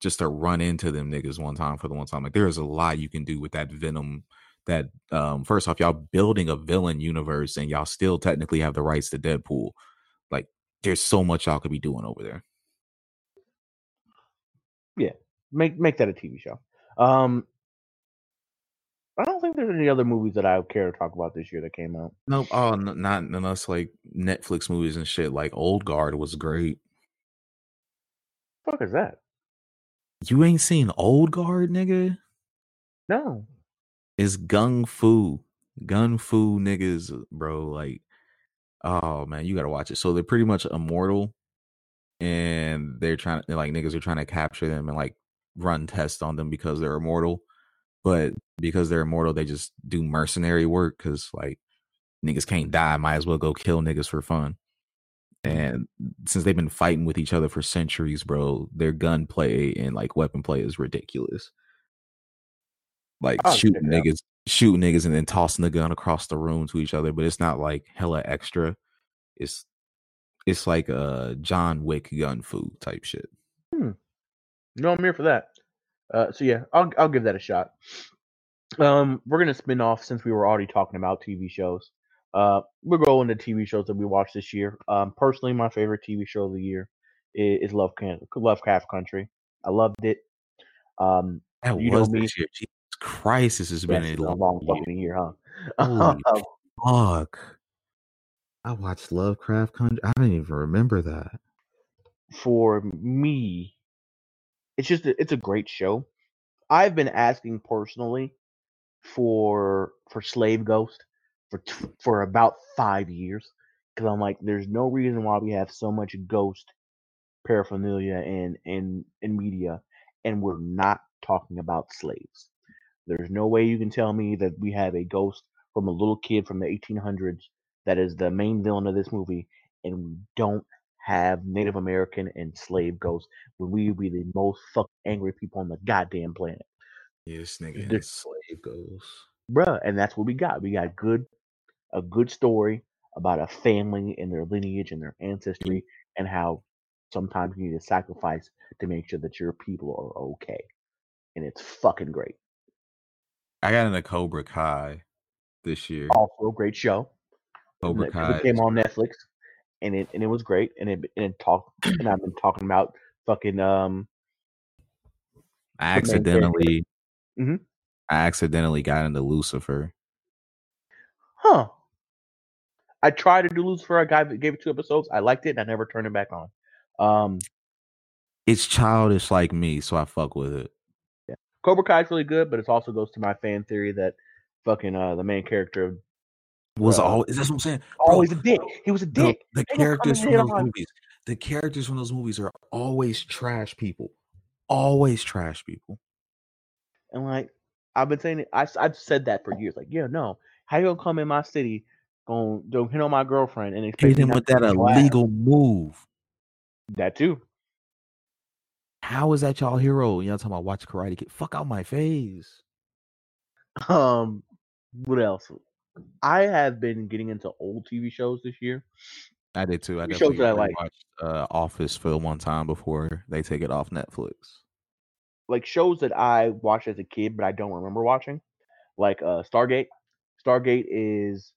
just to run into them niggas one time for the one time. Like there is a lot you can do with that Venom. That um, first off, y'all building a villain universe, and y'all still technically have the rights to Deadpool. Like there's so much y'all could be doing over there. Yeah, make make that a TV show. Um, I don't think there's any other movies that I would care to talk about this year that came out. Nope. Oh, n- not unless like Netflix movies and shit. Like Old Guard was great. fuck is that? You ain't seen Old Guard, nigga? No. It's gung fu, gun fu niggas, bro. Like, oh man, you gotta watch it. So they're pretty much immortal, and they're trying to like niggas are trying to capture them and like run tests on them because they're immortal. But because they're immortal, they just do mercenary work because like niggas can't die. Might as well go kill niggas for fun. And since they've been fighting with each other for centuries, bro, their gunplay and like weapon play is ridiculous. Like I'll shooting out. niggas, shooting niggas, and then tossing the gun across the room to each other. But it's not like hella extra. It's it's like a John Wick gun fu type shit. No, I'm here for that. Uh, so yeah, I'll I'll give that a shot. Um, we're gonna spin off since we were already talking about TV shows. Uh, we're going to TV shows that we watched this year. Um, personally, my favorite TV show of the year is, is Love Can- Lovecraft Country. I loved it. Um, That You know me. this year. Christ, this has been a long fucking year, huh? Um, Fuck. I watched Lovecraft Country. I don't even remember that. for me, it's just a, it's a great show. I've been asking personally for for Slave Ghost for t- for about five years because I'm like, there's no reason why we have so much ghost paraphernalia in in in media, and we're not talking about slaves. There's no way you can tell me that we have a ghost from a little kid from the 1800s that is the main villain of this movie, and we don't have Native American and slave ghosts when we would be the most fucking angry people on the goddamn planet. Yes, nigga, There- slave goes. bruh, and that's what we got. We got good, a good story about a family and their lineage and their ancestry, and how sometimes you need to sacrifice to make sure that your people are okay, and it's fucking great. I got into Cobra Kai this year. Also, a great show. Cobra Kai It came on Netflix, and it and it was great. And it and it talked, and I've been talking about fucking um. I the main character. accidentally, Mhm. I accidentally got into Lucifer. Huh. I tried to do Lucifer. I gave it, gave it two episodes. I liked it, and I never turned it back on. Um, It's childish like me, so I fuck with it. Cobra Kai is really good, but it also goes to my fan theory that fucking uh the main character Was Uh, always that's what I'm saying. Bro, always a dick. He was a the, dick. the They characters from those on- movies, the characters from those movies are always trash people. Always trash people. And like I've been saying, it, I, I've said that for years. Like, yeah, no, how you gonna come in my city, gonna go hit on my girlfriend and expect Hit him with that illegal move. That too. How is that y'all hero? Y'all talking about watch Karate Kid? Fuck out my face. Um, what else? I have been getting into old TV shows this year. I did too. I What shows that I like? watched uh, Office for one time before they take it off Netflix. Like shows that I watched as a kid, but I don't remember watching. Like uh Stargate. Stargate is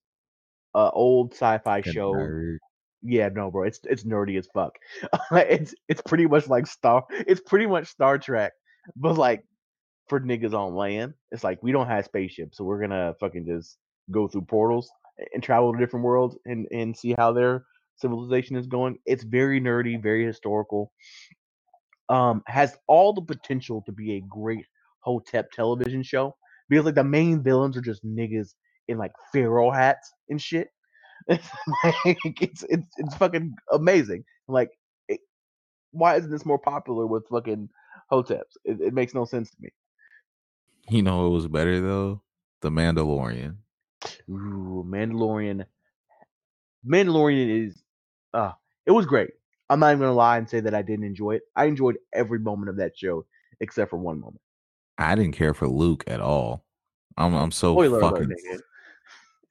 a old sci-fi show. Yeah, no, bro, it's it's nerdy as fuck. it's it's pretty much like Star. It's pretty much Star Trek, but like for niggas on land. It's like we don't have spaceships, so we're gonna fucking just go through portals and travel to different worlds and and see how their civilization is going. It's very nerdy, very historical. Um, has all the potential to be a great Hotep television show because like the main villains are just niggas in like pharaoh hats and shit. It's like it's it's it's fucking amazing. Like, it, why isn't this more popular with fucking hoteps? It, it makes no sense to me. You know it was better though? The Mandalorian. Ooh, Mandalorian. Mandalorian is, uh, it was great. I'm not even gonna lie and say that I didn't enjoy it. I enjoyed every moment of that show except for one moment. I didn't care for Luke at all. I'm I'm so Spoiler fucking. nigga.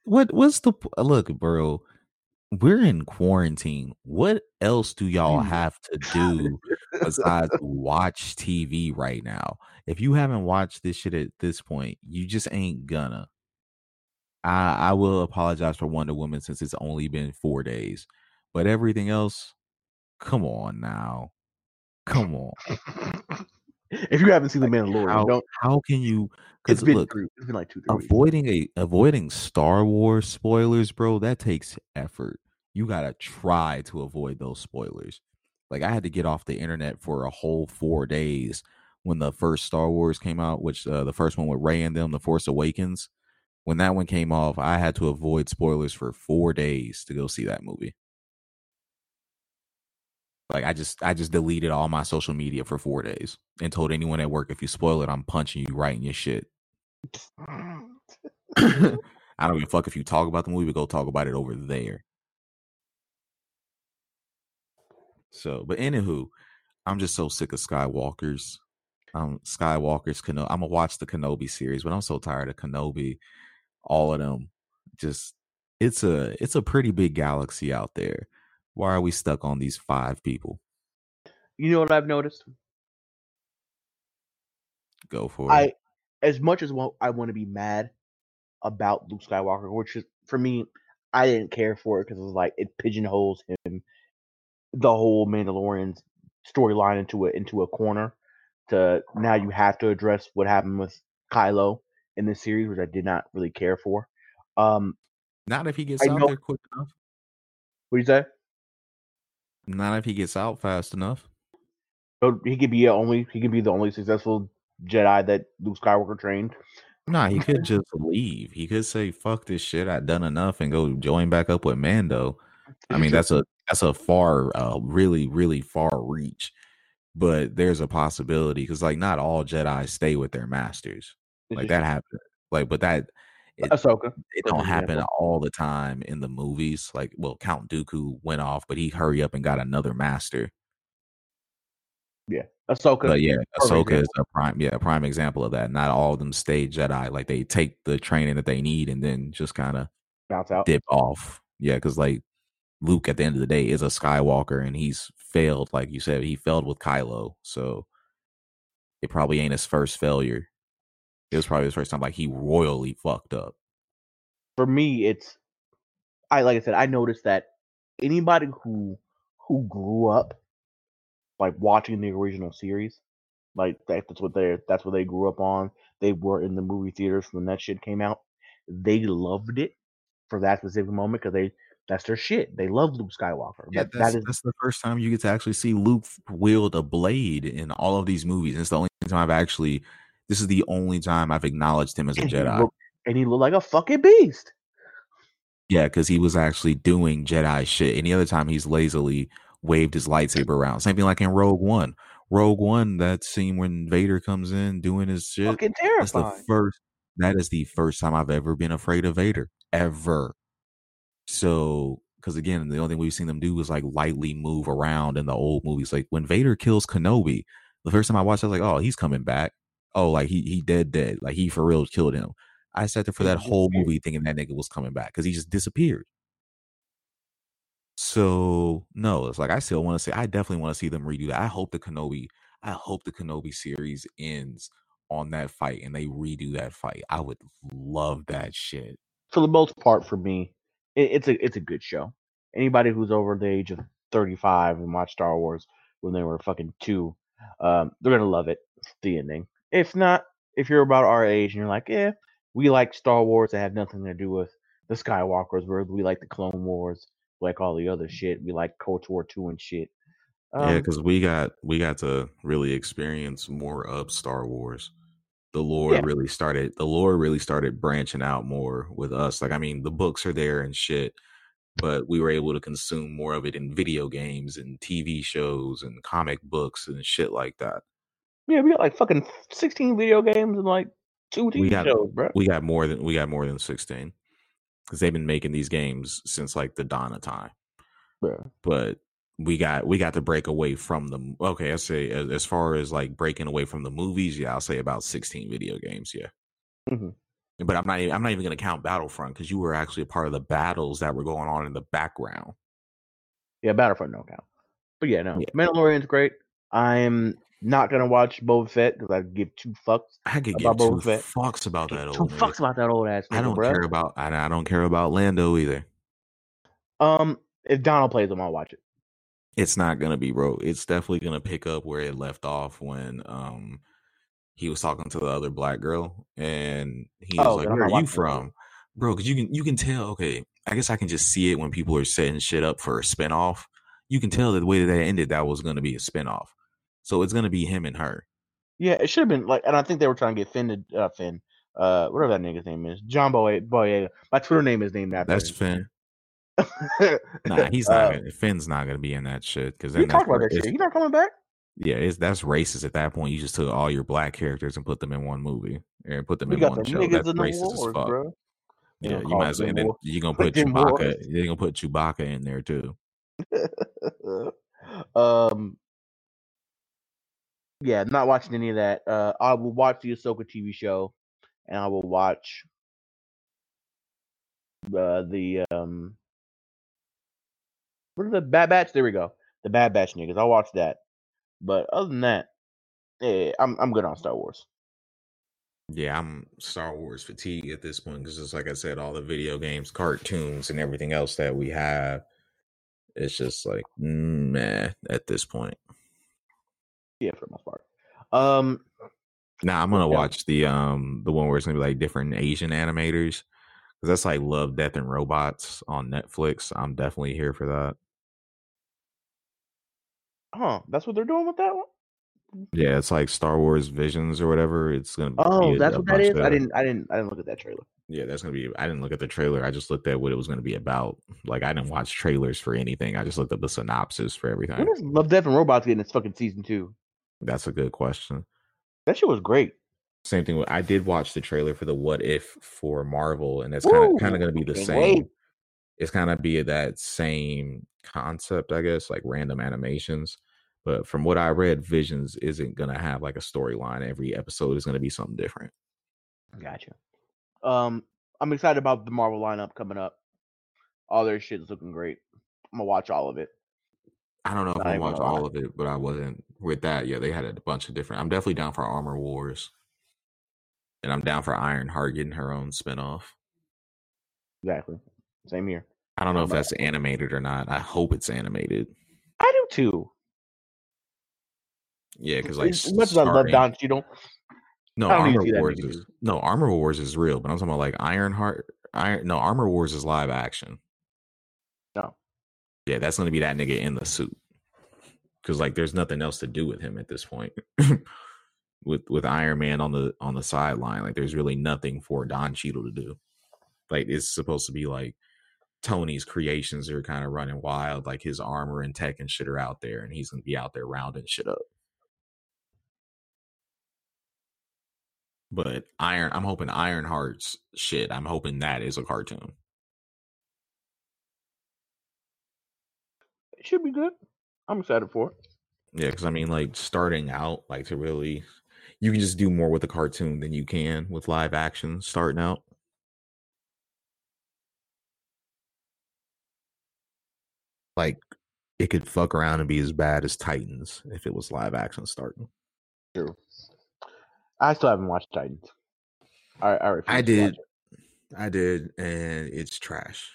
What what's the look, bro? We're in quarantine. What else do y'all Hmm. have to do besides watch TV right now? If you haven't watched this shit at this point, you just ain't gonna. I I will apologize for Wonder Woman since it's only been four days, but everything else, come on now, come on. if you haven't seen the Mandalorian, How don't. how can you? It's Because been look. It's been like two, three weeks. avoiding a avoiding Star Wars spoilers, bro, that takes effort. You gotta try to avoid those spoilers. Like I had to get off the internet for a whole four days when the first Star Wars came out, which uh, the first one with Rey and them, The Force Awakens. When that one came off, I had to avoid spoilers for four days to go see that movie. Like I just I just deleted all my social media for four days and told anyone at work if you spoil it, I'm punching you right in your shit. I don't give a fuck if you talk about the movie, but go talk about it over there. So, but anywho, I'm just so sick of Skywalkers. Um, Skywalkers, Kenobi. I'm gonna watch the Kenobi series, but I'm so tired of Kenobi. All of them, just it's a it's a pretty big galaxy out there. Why are we stuck on these five people? You know what I've noticed? Go for it. I, as much as I want to be mad about Luke Skywalker, which is for me, I didn't care for it because it was like it pigeonholes him, the whole Mandalorian storyline into a into a corner. To now you have to address what happened with Kylo in this series, which I did not really care for. Um, Not if he gets I out know- there quick enough. what do you say? Not if he gets out fast enough. So he could be only he could be the only successful Jedi that Luke Skywalker trained. Nah, he could just leave. He could say, "Fuck this shit. I've done enough," and go join back up with Mando. I mean, that's a that's a far, uh, really, really far reach. But there's a possibility because, like, not all Jedi stay with their masters. Like that happens. Like, but that it, Ahsoka. it don't happen all the time in the movies. Like, well, Count Dooku went off, but he hurry up and got another master. Yeah, Ahsoka. But yeah, Ahsoka is a prime, yeah, a prime example of that. Not all of them stay Jedi. Like they take the training that they need and then just kind of bounce out. dip off. Yeah, because like Luke at the end of the day is a Skywalker and he's failed, like you said, he failed with Kylo. So it probably ain't his first failure. It was probably his first time like he royally fucked up. For me, it's I like I said, I noticed that anybody who who grew up like watching the original series, like that, that's what they that's what they grew up on. They were in the movie theaters when that shit came out. They loved it for that specific moment because they that's their shit. They love Luke Skywalker. Yeah, That, that's, that is that's the first time you get to actually see Luke wield a blade in all of these movies. And it's the only time I've actually. This is the only time I've acknowledged him as a and he, Jedi. looked, and he looked like a fucking beast. Yeah, because he was actually doing Jedi shit. Any other time he's lazily waved his lightsaber around. Same thing like in Rogue One. Rogue One, that scene when Vader comes in doing his shit. Fucking That's the first. That is the first time I've ever been afraid of Vader ever. So, because again, the only thing we've seen them do is like lightly move around in the old movies. Like when Vader kills Kenobi, the first time I watched, I was like, "Oh, he's coming back." Oh, like he he dead dead. Like he for real killed him. I sat there for that whole movie thinking that nigga was coming back because he just disappeared. So no, it's like I still want to say I definitely want to see them redo that. I hope the Kenobi, I hope the Kenobi series ends on that fight and they redo that fight. I would love that shit. for the most part, for me, it, it's a it's a good show. Anybody who's over the age of thirty five and watched Star Wars when they were fucking two, um, they're gonna love it. The ending. If not, if you're about our age and you're like, yeah, we like Star Wars that have nothing to do with the Skywalkers, where we like the Clone Wars, we like all the other shit. We like Cold War two and shit. yeah, Um, because we got we got to really experience more of Star Wars. The lore Yeah. really started. The lore really started branching out more with us. Like I mean, the books are there and shit, but we were able to consume more of it in video games and TV shows and comic books and shit like that. Yeah, we got like fucking sixteen video games and like two TV We got- shows, bro. We got more than we got more than sixteen because they've been making these games since like the dawn of time. Bro. but we got we got to break away from the Okay, I say as, as far as like breaking away from the movies, yeah, I'll say about sixteen video games, yeah. Mhm. But I'm not even, I'm not even going to count Battlefront because you were actually a part of the battles that were going on in the background. Yeah, Battlefront no count. But yeah, no. Yeah. Mandalorian's great. I'm not gonna watch Boba Fett because I give two fucks. I could give two Boba Fett. fucks about that old. two fucks about that old ass nigga, I don't bruh. care about I, I don't care about Lando either. Um, if Donald plays him, I'll watch it. It's not gonna be bro. It's definitely gonna pick up where it left off when um he was talking to the other black girl and he was Oh, like, "Where are you watching it. from, bro?" Because you can you can tell. Okay, I guess I can just see it when people are setting shit up for a spinoff. You can tell that the way that that ended, that was gonna be a spinoff. So it's gonna be him and her. Yeah, it should have been like, and I think they were trying to get Finn to uh, Finn, uh, whatever that nigga's name is, John Boy Boyega. My Twitter name is named after. That's. Finn. Nah, he's not. Uh, gonna, Finn's not gonna be in that shit because that's talked about that shit. He's not coming back. yeah, it's that's racist at that point. You just took all your black characters and put them in one movie and put them We in one the show. That's in the racist as fuck. bro. Yeah, you might as well. And then you're gonna put Chewbacca. wars. You're gonna put Chewbacca in there too. um, yeah, not watching any of that. Uh, I will watch the Ahsoka TV show, and I will watch uh, the um, what are the Bad Batch? There we go, the Bad Batch niggas. I'll watch that. But other than that, yeah, I'm I'm good on Star Wars. Yeah, I'm Star Wars fatigue at this point because it's like I said, all the video games, cartoons, and everything else that we have, it's just like meh at this point. Yeah, for the most part. Um, Now I'm gonna Yeah. watch the um the one where it's gonna be like different Asian animators because that's like Love, Death, and Robots on Netflix. I'm definitely here for that. huh? That's what they're doing with that one. Yeah, it's like Star Wars Visions or whatever. It's gonna. Oh, that's what that is. is. I didn't, I didn't, I didn't look at that trailer. Yeah, that's gonna be. I didn't look at the trailer. I just looked at what it was gonna be about. Like I didn't watch trailers for anything. I just looked at the synopsis for everything. When is Love, Death, and Robots getting its fucking season two? That's a good question. That shit was great. Same thing. with- I did watch the trailer for the What If for Marvel, and it's kind of kind of going to be the same. wait. It's kind of be that same concept, I guess, like random animations. But from what I read, Visions isn't gonna have like a storyline. Every episode is gonna be something different. Gotcha. Um, I'm excited about the Marvel lineup coming up. All their shit is looking great. I'm gonna watch all of it. I don't know if I even watched gonna lie. all of it, but I wasn't with that. Yeah, they had a bunch of different. I'm definitely down for Armor Wars, and I'm down for Ironheart getting her own spinoff. Exactly. Same here. I don't know if But- that's animated or not. I hope it's animated. I do too. Yeah, because like as much as I love Don Cheadle, No, Armor Wars is no Armor Wars is real, but I'm talking about like Ironheart. Iron no Armor Wars is live action. No. Yeah, that's gonna be that nigga in the suit. Because like, there's nothing else to do with him at this point. with with Iron Man on the on the sideline, like there's really nothing for Don Cheadle to do. Like it's supposed to be like Tony's creations are kind of running wild, like his armor and tech and shit are out there, and he's gonna be out there rounding shit up. But Iron, I'm hoping Ironheart's shit. I'm hoping that is a cartoon. it should be good. I'm excited for it. Yeah, because I mean, like starting out, like to really, you can just do more with a cartoon than you can with live action starting out. Like, it could fuck around and be as bad as Titans if it was live action starting. True. I still haven't watched Titans. I I, I did. I did, and it's trash.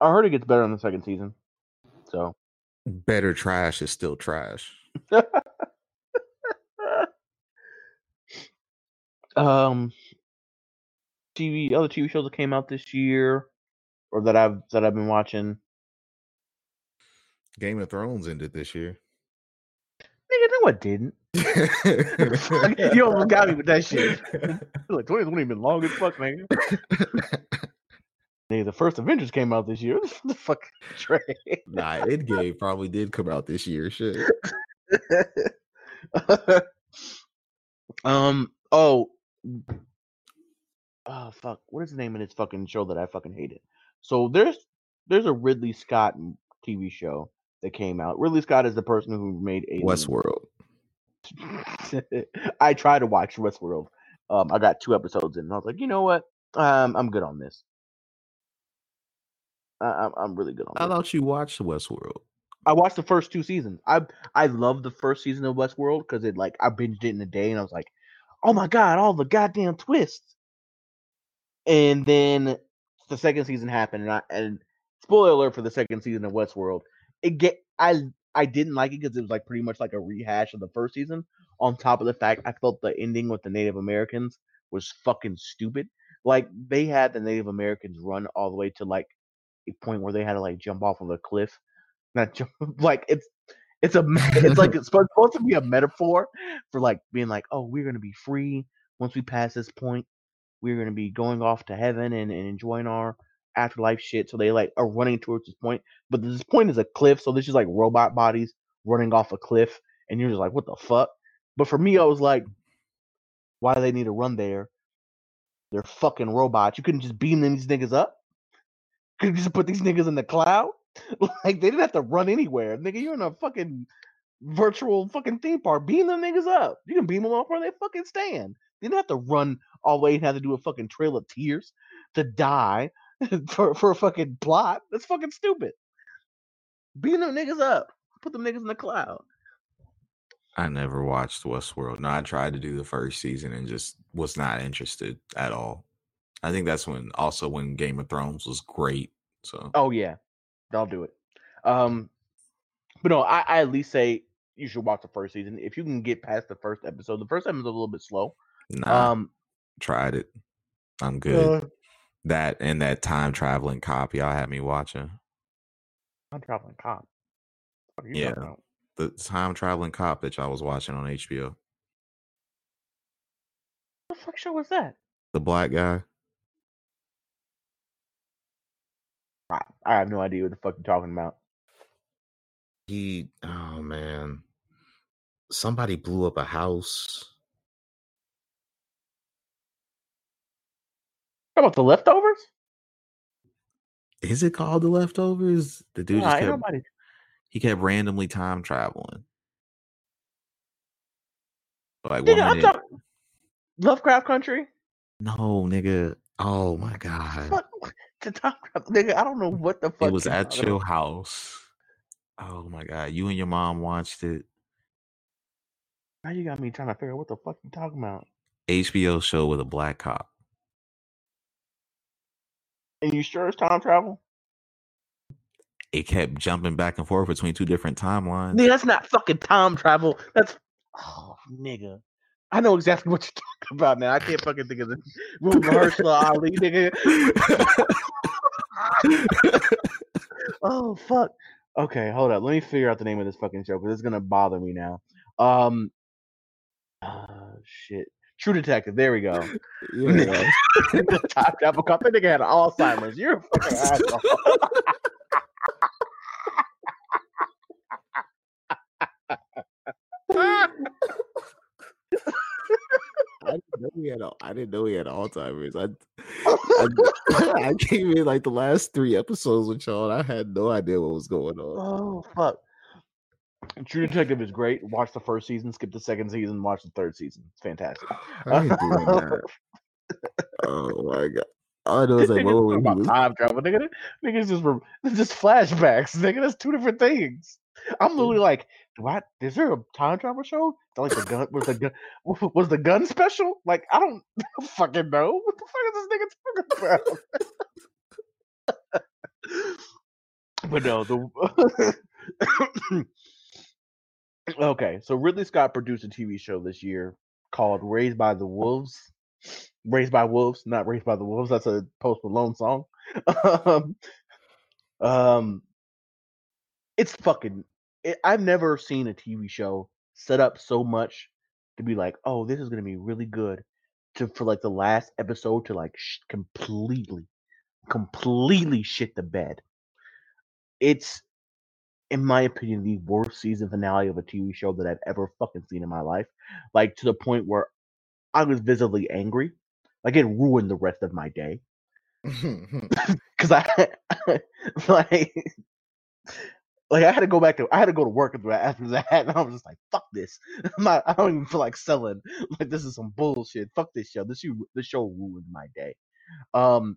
I heard it gets better in the second season. So Better trash is still trash. um TV other TV shows that came out this year or that I've that I've been watching. Game of Thrones ended this year. Nigga, no it didn't. you almost got me with that shit. like 2020 been long as fuck, man. Nigga, the first Avengers came out this year. the fuck Trey. nah, Endgame probably did come out this year. Shit. um. Oh. Oh fuck! What is the name of this fucking show that I fucking hated? So there's there's a Ridley Scott TV show that came out. Ridley Scott is the person who made Alien. Westworld. I tried to watch Westworld. Um, I got two episodes in, and I was like, you know what? Um, I'm good on this. I, I'm I'm really good on this. thought you watched Westworld. I watched the first two seasons. I I love the first season of Westworld because it like I binged it in a day and I was like, oh my god, all the goddamn twists. And then the second season happened, and I and spoiler alert for the second season of Westworld. It get I I didn't like it because it was like pretty much like a rehash of the first season. On top of the fact, I felt the ending with the Native Americans was fucking stupid. Like they had the Native Americans run all the way to like a point where they had to like jump off of a cliff. Not jump, like it's it's a it's like it's supposed to be a metaphor for like being like oh we're gonna be free once we pass this point. We're gonna be going off to heaven and, and enjoying our afterlife shit. So they like are running towards this point but this point is a cliff so this is like robot bodies running off a cliff and you're just like what the fuck? But for me i was like why do they need to run there? They're fucking robots. You couldn't just beam these niggas up could you just put these niggas in the cloud like they didn't have to run anywhere. Nigga, you're in a fucking virtual fucking theme park. Beam them niggas up. You can beam them up where they fucking stand. They didn't have to run all the way and have to do a fucking trail of tears to die for, for a fucking plot. That's fucking stupid. Beam them niggas up. Put them niggas in the cloud. I never watched Westworld. No, I tried to do the first season and just was not interested at all. I think that's when also when Game of Thrones was great. So Oh yeah, I'll do it. Um, but no, I, I at least say you should watch the first season if you can get past the first episode. The first episode is a little bit slow. nah, Um, tried it. I'm good. uh, that and that time traveling cop, y'all had me watching. I'm traveling cop. What are you Yeah. The time traveling cop that y'all was watching on HBO. What the fuck show was that? The black guy. I, I have no idea what the fuck you're talking about. He oh man. Somebody blew up a house. How about the leftovers? Is it called the leftovers? The dude Nah, just kept nobody. he kept randomly time traveling. Like Nigga, one minute, talking Lovecraft Country. no, nigga. Oh my god, the time travel, nigga. I don't know what the fuck it was at your about. house. Oh my god, you and your mom watched it. Now you got me trying to figure out what the fuck you talking about. HBO show with a black cop. And you sure it's time travel? It kept jumping back and forth between two different timelines. Nigga, that's not fucking time travel. That's oh nigga. I know exactly what you're talking about now. I can't fucking think of the Mahershala Ali, nigga. oh fuck. Okay, hold up. Let me figure out the name of this fucking show because it's gonna bother me now. Um, uh, shit. True Detective. There we go. yeah. Time travel cop. That nigga had Alzheimer's. You're a fucking asshole. I didn't know he had. al- I didn't know he had Alzheimer's. I, I, I came in like the last three episodes with y'all. And I had no idea what was going on. Oh fuck. True Detective is great. Watch the first season, skip the second season, watch the third season. It's fantastic. I ain't doing that. Oh my god! All I know is like, what we about time travel, nigga. Niggas just just flashbacks, nigga. That's two different things. I'm literally like, do I? Is there a time travel show? Like the gun was the gun was the gun special? Like I don't fucking know. What the fuck is this nigga talking about? but no, the okay. So Ridley Scott produced a TV show this year called "Raised by the Wolves." Raised by Wolves, not Raised by the Wolves. That's a Post Malone song. um, um, it's fucking. It, I've never seen a TV show set up so much to be like, oh, this is gonna be really good. To for like the last episode to like sh- completely, completely shit the bed. It's, in my opinion, the worst season finale of a TV show that I've ever fucking seen in my life. Like to the point where I was visibly angry. Like it ruined the rest of my day because I like like I had to go back to I had to go to work after that, and I was just like, "Fuck this! I'm not. I don't even feel like selling. Like this is some bullshit. Fuck this show. This you this show ruined my day." Um,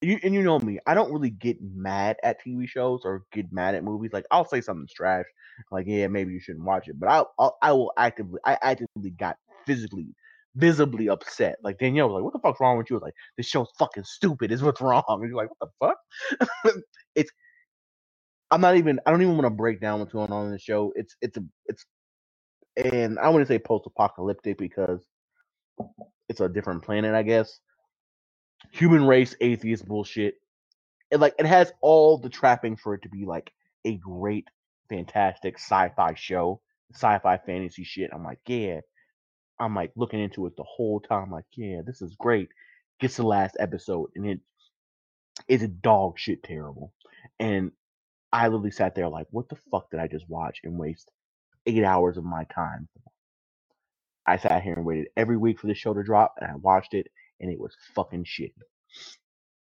you and you know me, I don't really get mad at TV shows or get mad at movies. Like I'll say something's trash, like yeah, maybe you shouldn't watch it, but I I'll, I will actively I actively got physically visibly upset. Like Danielle was like, "What the fuck's wrong with you?" I was like, "This show's fucking stupid. Is what's wrong." And you're like, "What the fuck?" it's I'm not even. I don't even want to break down what's going on in the show. It's it's a it's, and I wouldn't say post-apocalyptic because it's a different planet, I guess. Human race, atheist bullshit. It like it has all the trappings for it to be like a great, fantastic sci-fi show, sci-fi fantasy shit. I'm like, yeah. I'm like looking into it the whole time. Like, yeah, this is great. Gets the last episode, and it is a dog shit terrible. And I literally sat there like, what the fuck did I just watch and waste eight hours of my time? I sat here and waited every week for the show to drop, and I watched it, and it was fucking shitty.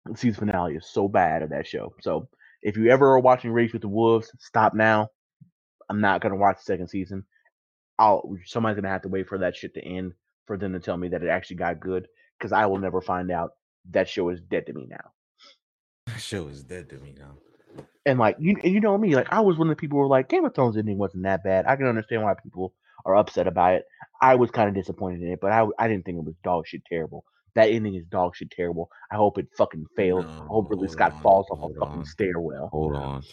The season finale is so bad of that show. So if you ever are watching Raised by the Wolves, stop now. I'm not gonna watch the second season. I'll somebody's gonna have to wait for that shit to end for them to tell me that it actually got good because I will never find out. That show is dead to me now. That show is dead to me now. And like you, you know me, like I was one of the people who were like, Game of Thrones ending wasn't that bad. I can understand why people are upset about it. I was kind of disappointed in it, but I, I didn't think it was dog shit terrible. That ending is dog shit terrible. I hope it fucking fails. I hope Ridley Scott on, falls off a fucking on. stairwell. Hold on.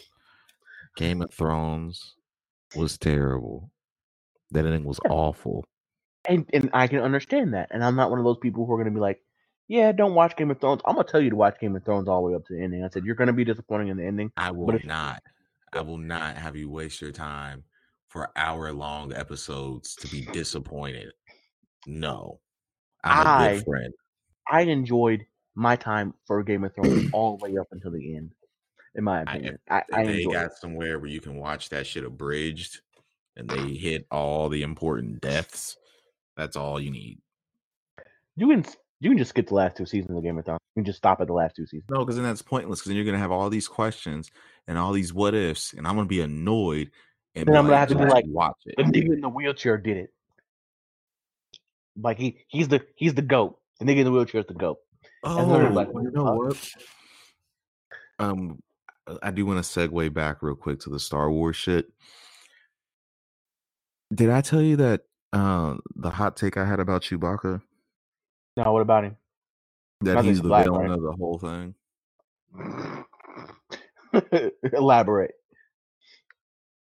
Game of Thrones was terrible. That ending was awful. And and I can understand that. And I'm not one of those people who are gonna be like, yeah, don't watch Game of Thrones. I'm gonna tell you to watch Game of Thrones all the way up to the ending. I said you're gonna be disappointing in the ending. I will if- not. I will not have you waste your time for hour long episodes to be disappointed. No. I'm a I- good friend. I enjoyed my time for Game of Thrones all the way up until the end. In my opinion, I, If I, they got it. somewhere where you can watch that shit abridged and they hit all the important deaths, that's all you need. You can you can just skip the last two seasons of Game of Thrones. You can just stop at the last two seasons. No, because then that's pointless. Because then you're gonna have all these questions and all these what ifs, and I'm gonna be annoyed. And Then I'm gonna have to be like, watch it. The nigga in the wheelchair did it. Like he he's the he's the goat. The nigga in the wheelchair is the goat. Oh, like, you know what? Um, I do want to segue back real quick to the Star Wars shit. Did I tell you that uh, the hot take I had about Chewbacca? No, what about him? That Nothing's he's the black, villain right? of the whole thing. Elaborate.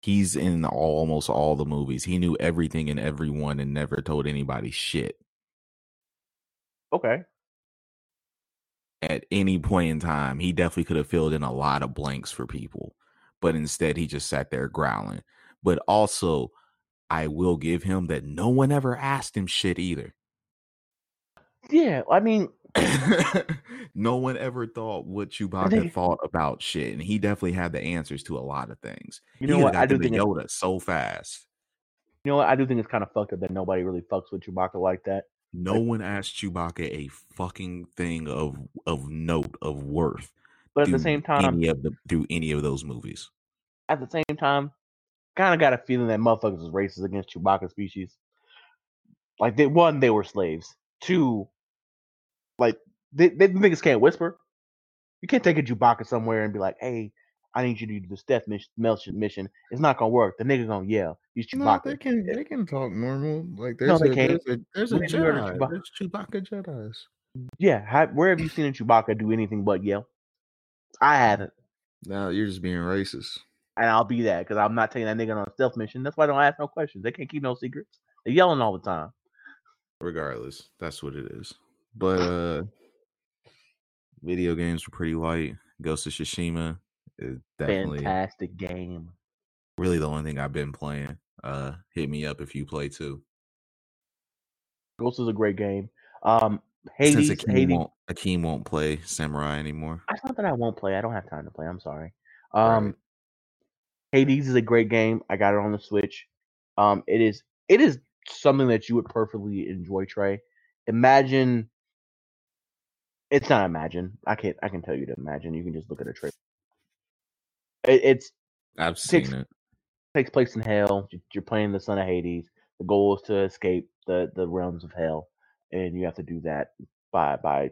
He's in all, almost all the movies. He knew everything and everyone and never told anybody shit. Okay. At any point in time, he definitely could have filled in a lot of blanks for people, but instead he just sat there growling. But also, I will give him that no one ever asked him shit either. Yeah, I mean, no one ever thought what Chewbacca thought about shit, and he definitely had the answers to a lot of things. you know coulda what? I do think it's, Yoda so fast. you know what? I do think it's kind of fucked up that nobody really fucks with Chewbacca like that. No Like, one asked Chewbacca a fucking thing of of note of worth but at the same time, any of the through any of those movies. at the same time, kind of got a feeling that motherfuckers was racist against Chewbacca species. Like they one, they were slaves. Two, like they, they the niggas can't whisper. You can't take a Chewbacca somewhere and be like, "Hey, I need you to do this death mission. mission- mission." It's not gonna work. The nigga gonna yell. He's No, Chewbacca. they can they can talk normal. Like No, there's they a can't. there's a there's a When have you heard of Jedi. Chewbacca? There's Chewbacca Jedi's. Yeah, where have you seen a Chewbacca do anything but yell? I haven't, No, you're just being racist. and I'll be that because I'm not taking that nigga on a stealth mission. That's why I don't ask no questions. They can't keep no secrets. They're yelling all the time. Regardless, that's what it is. But uh video games were pretty light. Ghost of Tsushima is definitely Fantastic game. really the only thing I've been playing. Uh hit me up if you play too. Ghost is a great game. Um, Since Hades, Akeem Hades. won't Akeem won't play Samurai anymore. It's not that I won't play. I don't have time to play. I'm sorry. Right. Um, Hades is a great game. I got it on the Switch. Um, it is it is something that you would perfectly enjoy, Trey. Imagine. It's not imagine. I can't. I can tell you to imagine. You can just look at a trailer. It, it's I've Takes- seen it. takes place in hell. You- You're playing the son of Hades. The goal is to escape the the realms of hell, and you have to do that by by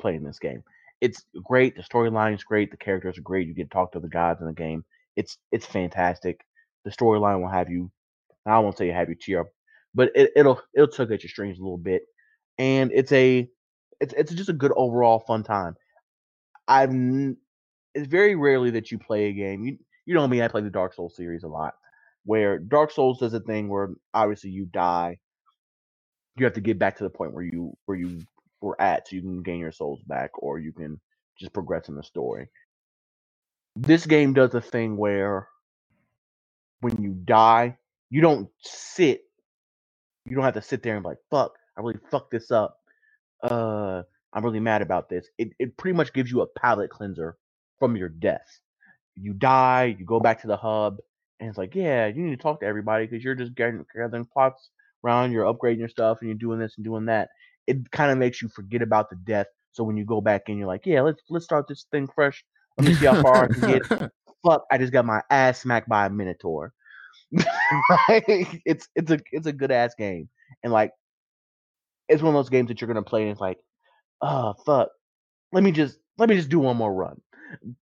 playing this game. It's great. The storyline is great. The characters are great. You get to talk to the gods in the game. It's it's fantastic. The storyline will have you. I won't say have you tear up, but it, it'll it'll tug at your strings a little bit, and it's a it's it's just a good overall fun time. I've it's very rarely that you play a game. You you know me, I play the Dark Souls series a lot. Where Dark Souls does a thing where obviously you die, you have to get back to the point where you where you were at, so you can gain your souls back, or you can just progress in the story. This game does a thing where when you die, you don't sit, you don't have to sit there and be like, "Fuck, I really fucked this up." Uh, I'm really mad about this. It it pretty much gives you a palate cleanser from your death. You die, you go back to the hub, and it's like, yeah, you need to talk to everybody because you're just gathering, gathering plots around, you're upgrading your stuff, and you're doing this and doing that. It kind of makes you forget about the death. So when you go back in, you're like, yeah, let's let's start this thing fresh. Let me see how far I can get. Fuck, I just got my ass smacked by a minotaur. Like, it's it's a it's a good ass game, and like it's one of those games that you're gonna play, and it's like, oh fuck, let me just let me just do one more run.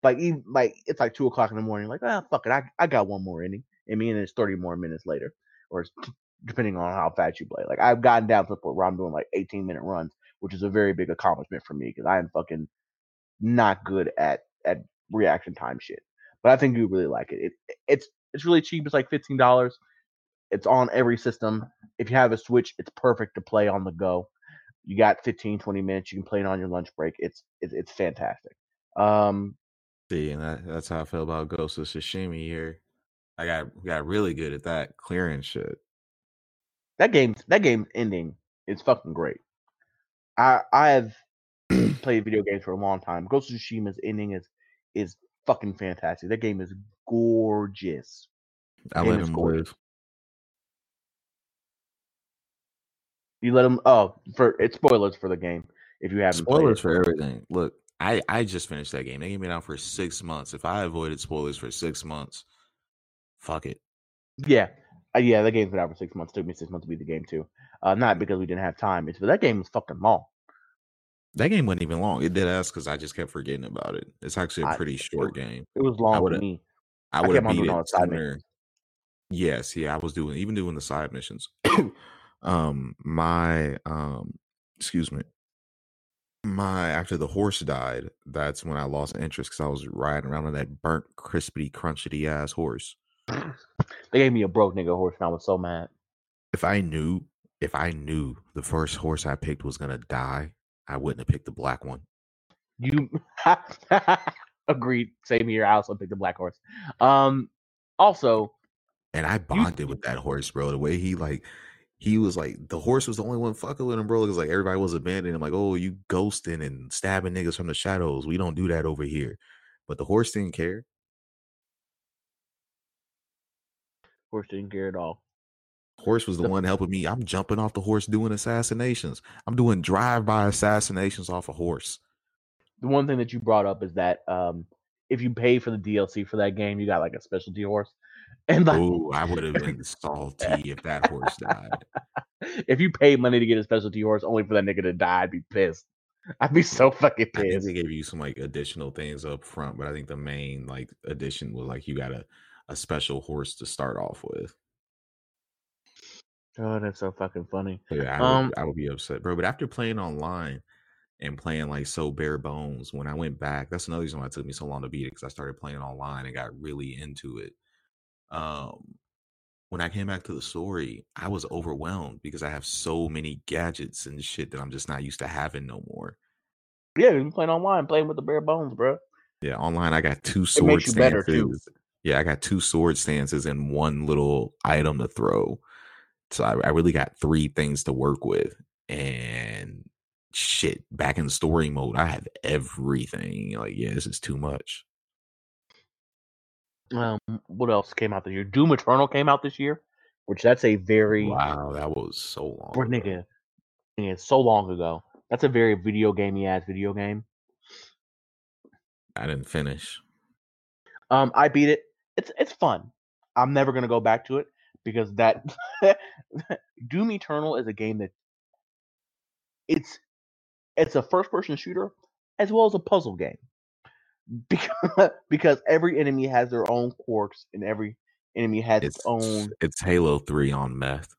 Like even like it's like two o'clock in the morning, like ah fuck it, I I got one more inning, and me and it's thirty more minutes later, or depending on how fast you play. Like I've gotten down to the point where I'm doing like eighteen minute runs, which is a very big accomplishment for me because I am fucking not good at at reaction time shit. But I think you really like it. It it's it's really cheap. It's like fifteen dollars. It's on every system. If you have a Switch, it's perfect to play on the go. You got 15, 20 minutes. You can play it on your lunch break. It's it's, it's fantastic. Um, See, and that, that's how I feel about Ghost of Tsushima here. I got got really good at that clearing shit. that game that game ending is fucking great. I I have played video games for a long time. Ghost of Tsushima's ending is is fucking fantastic. That game is gorgeous. I let him gorgeous. live. You let them. Oh, for it's spoilers for the game if you haven't Spoilers for everything. Look, I I just finished that game. They gave me out for six months. If I avoided spoilers for six months, fuck it. it. Yeah, Uh, yeah, that game's been out for six months. It Took me six months to beat the game too. Uh, not because we didn't have time. It's but that game was fucking long. That game wasn't even long. It did ask because I just kept forgetting about it. It's actually a pretty short game. It was long for me. I I would have beat it side sooner. Yes, yeah, I was doing even doing the side missions. Um, my um, excuse me, my after the horse died, that's when I lost interest because I was riding around on that burnt, crispy, crunchy ass horse. They gave me a broke nigga horse, and I was so mad. If I knew, if I knew the first horse I picked was gonna die, I wouldn't have picked the black one. You agreed. Same here. I also picked the black horse. Um, also, And I bonded with that horse, bro. The way he like, he was like, the horse was the only one fucking with him, bro. Because like everybody was abandoning him, like, oh, you ghosting and stabbing niggas from the shadows. We don't do that over here. But the horse didn't care. horse didn't care at all. Horse was the The- one helping me. I'm jumping off the horse doing assassinations. I'm doing drive-by assassinations off a horse. The one thing that you brought up is that um, if you pay for the DLC for that game, you got like a specialty horse, and like Oh, I would have been salty if that horse died. if you paid money to get a specialty horse only for that nigga to die, I'd be pissed. I'd be so fucking I think pissed. they gave you some like additional things up front, but I think the main like addition was like you got a, a special horse to start off with. Oh, that's so fucking funny. Yeah, I, Um, I would be upset, bro. But after playing online and playing like so bare bones, when I went back, that's another reason why it took me so long to beat it because I started playing online and got really into it. Um, when I came back to the story, I was overwhelmed because I have so many gadgets and shit that I'm just not used to having no more. Yeah, you playing online, playing with the bare bones, bro. Yeah, online I got two sword makes you better, too. stances. Yeah, I got two sword stances and one little item to throw. So I, I really got three things to work with. And shit, back in story mode, I have everything. Like, yeah, this is too much. Um, what else came out this year? Doom Eternal came out this year, which that's a very Wow, that was so long. for nigga, nigga, so long ago. That's a very video gamey ass video game. I didn't finish. Um, I beat it. It's it's fun. I'm never gonna go back to it because that Doom Eternal is a game that it's it's a first person shooter as well as a puzzle game because because every enemy has their own quirks and every enemy has its, It's own. it's Halo 3 on meth.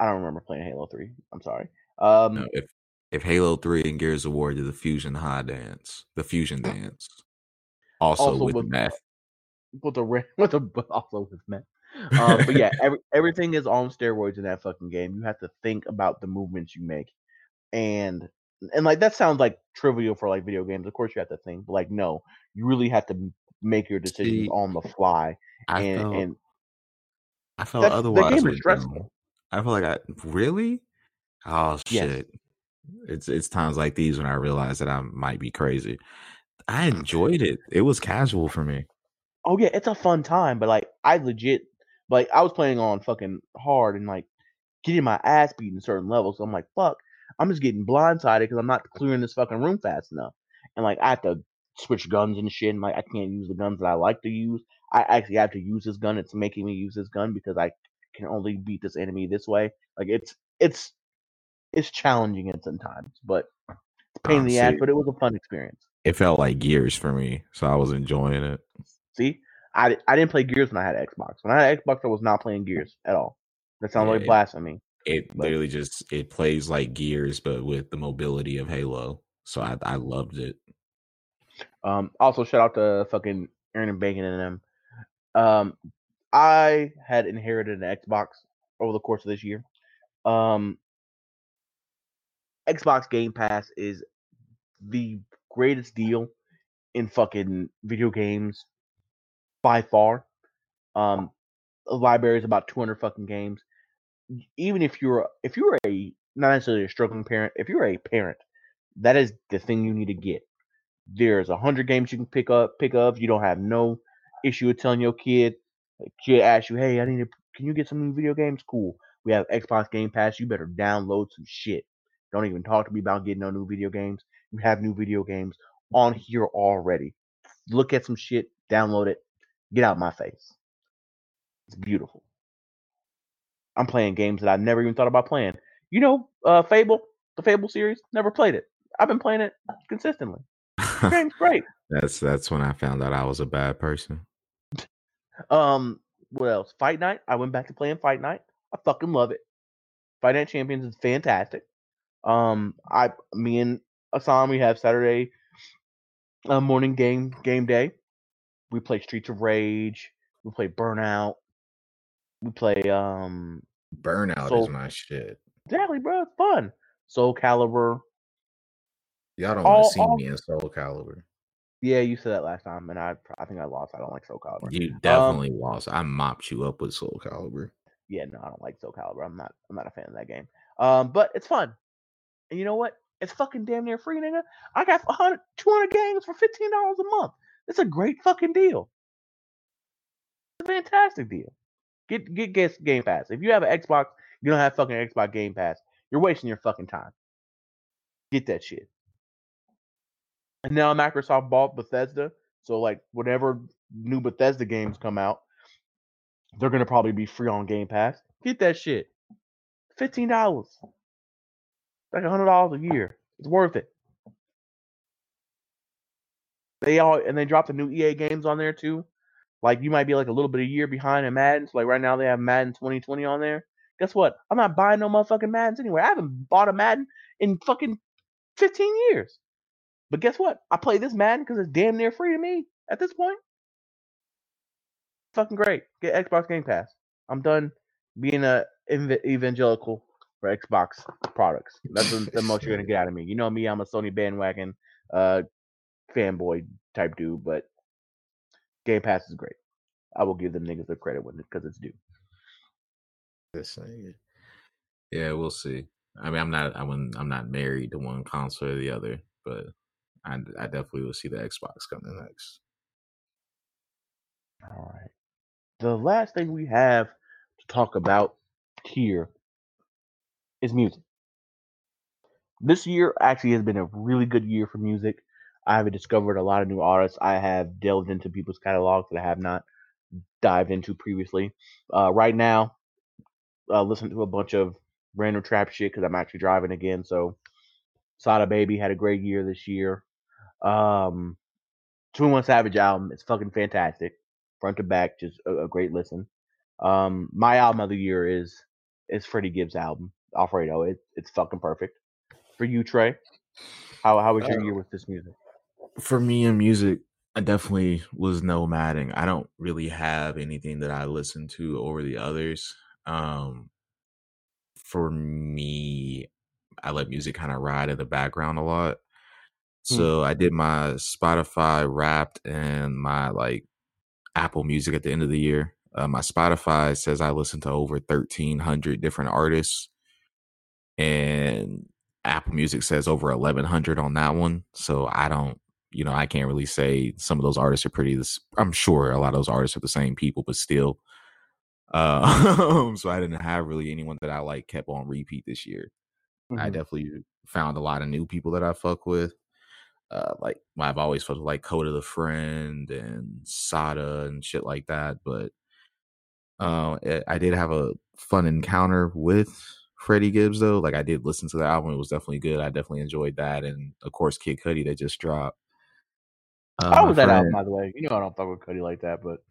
I don't remember playing Halo Three. I'm sorry. Um, No, if if Halo 3 and Gears of War did the fusion high dance, the fusion dance. Also, Also with with- meth. with ra- with a also with men. Um, but yeah, every, everything is on steroids in that fucking game. You have to think about the movements you make, and and like that sounds like trivial for like video games. Of course, you have to think, but like no, you really have to make your decisions See, on the fly. I and felt and I felt That's- the otherwise. game is stressful. I feel like I really. Oh Yes. shit! It's it's times like these when I realize that I might be crazy. I enjoyed it. It was casual for me. oh yeah, it's a fun time. But like I legit like I was playing on fucking hard and like getting my ass beat in certain levels. So I'm like, fuck, I'm just getting blindsided because I'm not clearing this fucking room fast enough. And like I have to switch guns and shit. And like I can't use the guns that I like to use. I actually have to use this gun. It's making me use this gun because I can only beat this enemy this way. Like it's it's it's challenging at sometimes, but it's a pain in the ass. But it was a fun experience. It felt like years for me, so I was enjoying it. See, I, I didn't play Gears when I had Xbox. When I had Xbox, I was not playing Gears at all. That sounds like Yeah. blasphemy. It literally just it plays like Gears, but with the mobility of Halo. So I I loved it. Um, also, shout out to fucking Aaron and Bacon and them. Um, I had inherited an Xbox over the course of this year. Um, Xbox Game Pass is the greatest deal in fucking video games by far. Um, the library is about 200 fucking games. Even if you're if you're a not necessarily a struggling parent, if you're a parent, that is the thing you need to get. There's a hundred games you can pick up, pick up. You don't have no issue with telling your kid. Kid asks you, "Hey, I need to. Can you get some new video games? Cool. We have Xbox Game Pass. You better download some shit. Don't even talk to me about getting no new video games. You have new video games on here already. Look at some shit, download it, get out my face. It's beautiful. I'm playing games that I never even thought about playing. You know, uh, Fable, the Fable series, never played it. I've been playing it consistently. Game's great. that's that's when I found out I was a bad person. Um, what else? Fight Night. I went back to playing Fight Night. I fucking love it. Fight Night Champions is fantastic. Um, I, me and Assam, we have Saturday uh, morning game game day. We play Streets of Rage. We play Burnout. We play um Burnout Soul- is my shit. exactly, bro. It's fun. Soul Calibur. Y'all don't want to see all- me in Soul Calibur. Yeah, you said that last time, and I I think I lost. I don't like Soul Calibur. You definitely lost. I mopped you up with Soul Calibur. yeah, no, I don't like Soul Calibur. I'm not I'm not a fan of that game. Um, but it's fun. And you know what? It's fucking damn near free, nigga. I got 100, 200 games for fifteen dollars a month. It's a great fucking deal. It's a fantastic deal. Get get get Game Pass. If you have an Xbox, you don't have fucking Xbox Game Pass. You're wasting your fucking time. Get that shit. And now Microsoft bought Bethesda, so like whatever new Bethesda games come out, they're gonna probably be free on Game Pass. Get that shit. Fifteen dollars. Like a hundred dollars a year. It's worth it. They all and they dropped the new EA games on there too. Like you might be like a little bit a year behind in Madden. So like right now they have Madden 2020 on there. Guess what? I'm not buying no motherfucking Maddens anywhere. I haven't bought a Madden in fucking 15 years. But guess what? I play this Madden because it's damn near free to me at this point. Fucking great. Get Xbox Game Pass. I'm done being a ev- evangelical for Xbox products. That's the, the most you're gonna get out of me. You know me, I'm a Sony bandwagon uh fanboy type dude, but Game Pass is great. I will give them niggas their credit when because it's due. This thing. Yeah, we'll see. I mean, I'm not. I'm. I'm not married to one console or the other, but I, I definitely will see the Xbox coming next. All right. The last thing we have to talk about here is music. This year actually has been a really good year for music. I have discovered a lot of new artists. I have delved into people's catalogs that I have not dived into previously. Uh, right now, uh, listen to a bunch of random trap shit because I'm actually driving again. So, Sada Baby had a great year this year. Um, Two One Savage album is fucking fantastic, front to back, just a, a great listen. Um, my album of the year is is Freddie Gibbs' album, Alfredo. It, it's fucking perfect. For you, Trey, how how was your Uh, year with this music? For me in music, I definitely was nomading. I don't really have anything that I listen to over the others. Um, for me, I let music kind of ride in the background a lot. Hmm. So I did my Spotify Wrapped and my like Apple Music at the end of the year. Uh, my Spotify says I listen to over thirteen hundred different artists, and Apple Music says over eleven hundred on that one. So I don't, you know, I can't really say some of those artists are pretty. this- I'm sure a lot of those artists are the same people, but still. Uh, so I didn't have really anyone that I like kept on repeat this year. I Mhm. definitely found a lot of new people that I fuck with. Uh, like I've always fucked with like Coda the Friend and Sada and shit like that. But uh, I did have a fun encounter with Freddie Gibbs though. Like I did listen to the album; it was definitely good. I definitely enjoyed that, and of course Kid Cudi that just dropped. Uh, How was that album, friend- by the way? You know I don't fuck with Cudi like that, but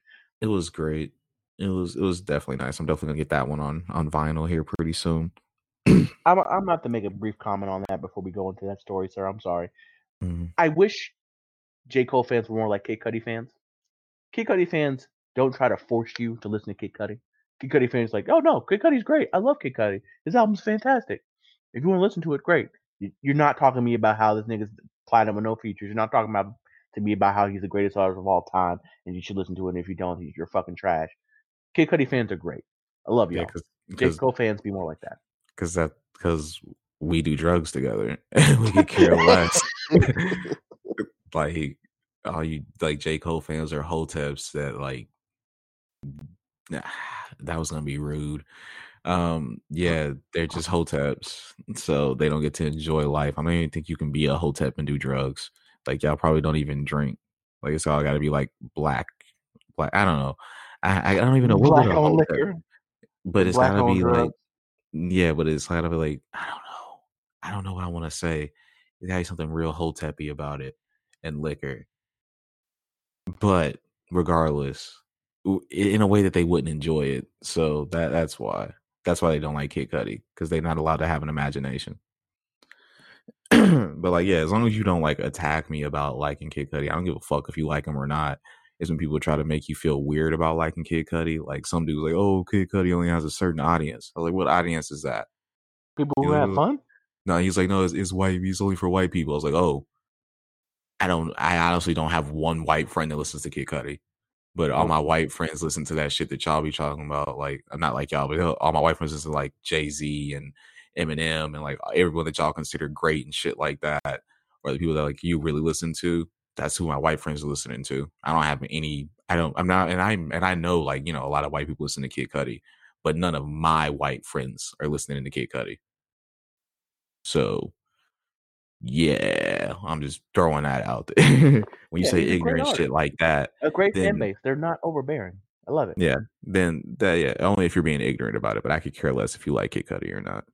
It was great. It was it was definitely nice. I'm definitely gonna get that one on on vinyl here pretty soon. I'm I'm gonna have to make a brief comment on that before we go into that story, sir. I'm sorry. Mhm. I wish J. Cole fans were more like Kid Cudi fans. Kid Cudi fans don't try to force you to listen to Kid Cudi. Kid Cudi fans like, oh no, Kid Cudi's great. I love Kid Cudi. His album's fantastic. If you want to listen to it, great. You- You're not talking to me about how this nigga's platinum with no features. You're not talking about to me about how he's the greatest artist of all time and you should listen to it. And if you don't, you're fucking trash. Kid Cudi fans are great. I love y'all. because J. Cole fans be more like that. because that because we do drugs together and we could care less. like all you like J Cole fans are hoteps that like nah, that was gonna be rude. Um, yeah, they're just hoteps, so they don't get to enjoy life. I don't even think you can be a hotep and do drugs. Like y'all probably don't even drink. Like it's all got to be like black, black. I don't know. I, I don't even know what Black on liquor. but it's Black gotta be like yeah, but it's gotta be like I don't know. I don't know what I want to say. It gotta be something real hotepy about it and liquor. But regardless, in a way that they wouldn't enjoy it. So that that's why. That's why they don't like Kid Cudi because they're not allowed to have an imagination. but like, yeah, as long as you don't like attack me about liking Kid Cudi, I don't give a fuck if you like him or not. Is when people try to make you feel weird about liking Kid Cudi. Like some dudes like, oh, Kid Cudi only has a certain audience. I was like, what audience is that? People You who know, have fun. No, he's like, no, it's, it's white. He's only for white people. I was like, oh, I don't. I honestly don't have one white friend that listens to Kid Cudi, but all my white friends listen to that shit that y'all be talking about. Like, I'm not like y'all, but uh, all my white friends listen to like Jay Z and Eminem and like everyone that y'all consider great and shit like that, or the people that like you really listen to. That's who my white friends are listening to. I don't have any. I don't. I'm not. And I and I know like you know a lot of white people listen to Kid Cudi, but none of my white friends are listening to Kid Cudi. So yeah, I'm just throwing that out there. when you Yeah, say he's a great ignorant shit like that, A great fan base. They're not overbearing. I love it. yeah, then that yeah, only if you're being ignorant about it. But I could care less if you like Kid Cudi or not.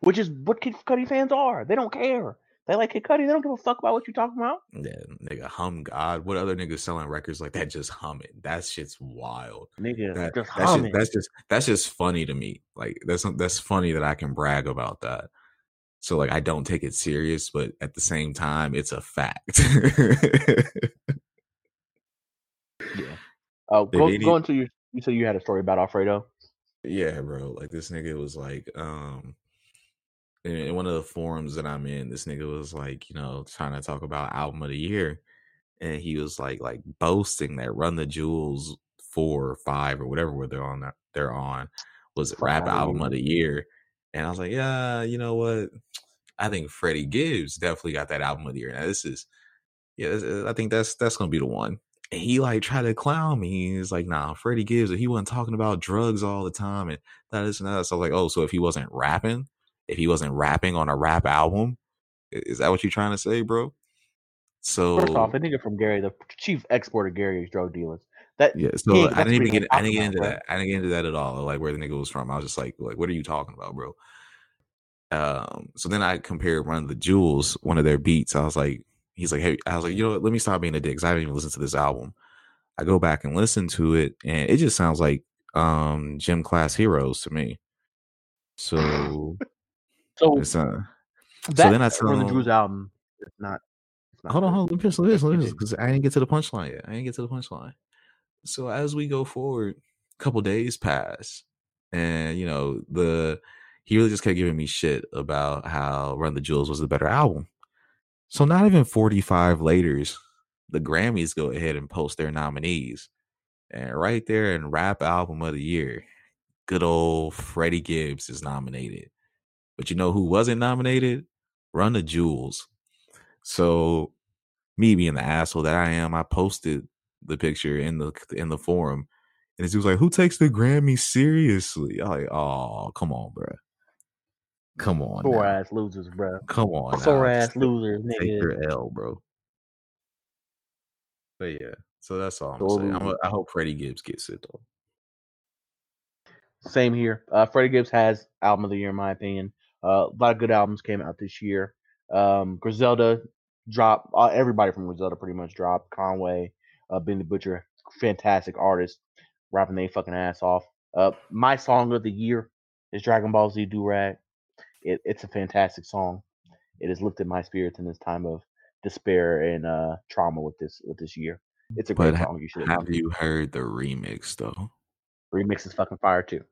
Which is what Kid Cudi fans are. They don't care. They like Kid Cudi. They don't give a fuck about what you're talking about. Yeah, nigga, hum God. What other niggas selling records like that? Just hum it. That shit's wild. Nigga, That just that's hum just that's just that's just funny to me. Like that's that's funny that I can brag about that. So like I don't take it serious, but at the same time, it's a fact. Yeah. Oh, go, go into your. You said you had a story about Alfredo. Yeah, bro. Like this nigga was like, um, in, one of the forums that I'm in, this nigga was like, you know, trying to talk about album of the year, and he was like, like boasting that Run the Jewels four or five or whatever where they're on they're on was rap album of the year, and I was like, yeah, you know what? I think Freddie Gibbs definitely got that album of the year. Now this is, yeah, this, uh, I think that's that's gonna be the one. And he like tried to clown me. He's like, nah, Freddie Gibbs, he wasn't talking about drugs all the time and that is and that. So I was like, oh, so if he wasn't rapping, if he wasn't rapping on a rap album, is that what you're trying to say, bro? So First off, the nigga from Gary, the chief exporter of Gary's drug dealers. That yeah, so I didn't even get I didn't get into that. I didn't get into that at all. Like where the nigga was from. I was just like, like, what are you talking about, bro? Um, so then I compared one of the Jewels, one of their beats. I was like, he's like, hey, I was like, you know what? Let me stop being a dick. Cause I haven't even listened to this album. I go back and listen to it, and it just sounds like um gym class heroes to me. So So it's uh that then I tell from the Drew's album, it's not. It's not hold on, hold on, let me finish, let me finish, let me Continue. finish, because I didn't get to the punchline yet. I didn't get to the punchline. So as we go forward, a couple days pass, and you know the he really just kept giving me shit about how Run the Jewels was the better album. So not even forty five later's, the Grammys go ahead and post their nominees, and right there in Rap Album of the Year, good old Freddie Gibbs is nominated. But you know who wasn't nominated? Run the Jewels. So me being the asshole that I am, I posted the picture in the in the forum, and dude was like, "Who takes the Grammy seriously?" I'm like, "Oh, come on, bro, come on, now. ass losers, bro. come on, now. ass Just losers, take nigga. your L, bro." But yeah, so that's all I'm Sore saying. I'm a. I hope Freddie Gibbs gets it though. Same here. Uh, Freddie Gibbs has album of the year, in my opinion. Uh, a lot of good albums came out this year. Um, Griselda dropped. Uh, everybody from Griselda pretty much dropped. Conway, uh, Benny Butcher, fantastic artist, rapping their fucking ass off. Uh, my song of the year is Dragon Ball Z Do Rag. It, it's a fantastic song. It has lifted my spirits in this time of despair and uh, trauma with this with this year. It's a great But ha- song. You should Have you heard the remix though? remix is fucking fire too.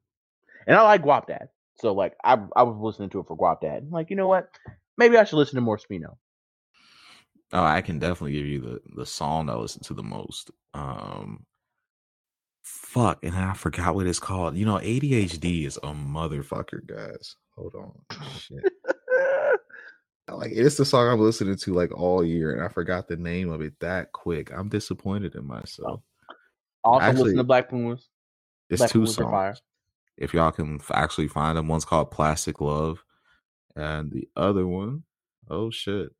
And I like Guap Dad. So like I I was listening to it for Guap Dad. I'm like, you know what? Maybe I should listen to more Smino. Oh, I can definitely give you the the song I listen to the most. Um fuck, and I forgot what it's called. You know, ADHD is a motherfucker, guys. Hold on. Shit. Like it's the song I'm listening to like all year, and I forgot the name of it that quick. I'm disappointed in myself. also Actually, listen to Black Pumas. It's Black two Pumas songs. If y'all can f- actually find them, one's called Plastic Love, and the other one, oh shit.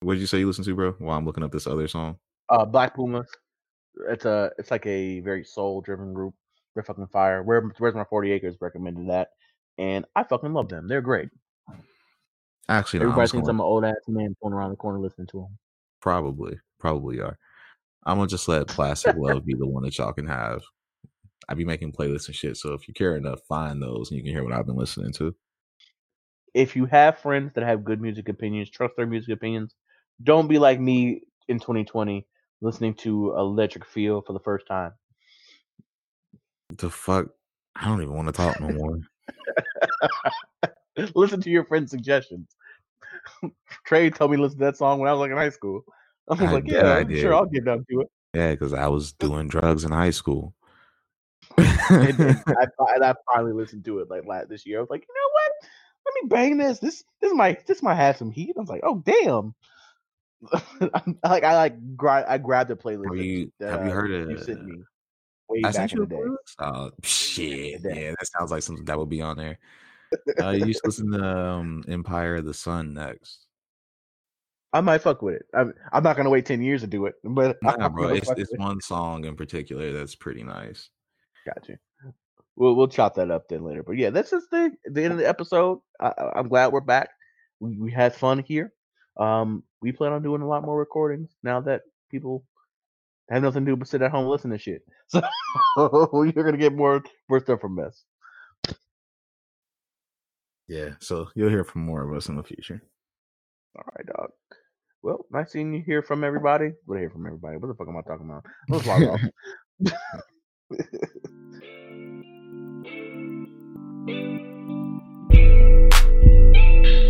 What did you say you listen to, bro? While I'm looking up this other song. Uh Black Pumas. It's a it's like a very soul driven group. They're fucking fire. Where Where's my forty acres recommended that, and I fucking love them. They're great. Actually, Everybody thinks I'm an old ass man going around the corner listening to them. probably, probably are. I'm gonna just let Plastic Love be the one that y'all can have. I be making playlists and shit, so if you care enough, find those and you can hear what I've been listening to. If you have friends that have good music opinions, trust their music opinions. Don't be like me in 2020 listening to Electric Feel for the first time. The fuck, I don't even want to talk no more. listen to your friend's suggestions. Trey told me to listen to that song when I was like in high school. I was I like, did, yeah, I'm sure I'll get down to it. Yeah, because I was doing drugs in high school. And, and I, and I finally listened to it like last this year. I was like, you know what? Let me bang this. This this might this might have some heat. I was like, oh damn. Like I like gra- I grabbed a playlist. have you that, have you uh, heard you of? sent me way I back sent in the day. Oh shit! Yeah, that sounds like something that would be on there. Uh, you should listen to um, Empire of the Sun next. I might fuck with it. I'm I'm not gonna wait ten years to do it, but Nah, bro, it's it's one song in particular that's pretty nice. Got you. We'll we'll chop that up then later. But yeah, this is the the end of the episode. I, I'm glad we're back. We we had fun here. Um, we plan on doing a lot more recordings now that people have nothing to do but sit at home and listen to shit. So you're gonna get more more stuff from us. Yeah, so you'll hear from more of us in the future. All right, dog. Well, nice seeing you hear from everybody. What I hear from everybody? What the fuck am I talking about? Let's log off. thank you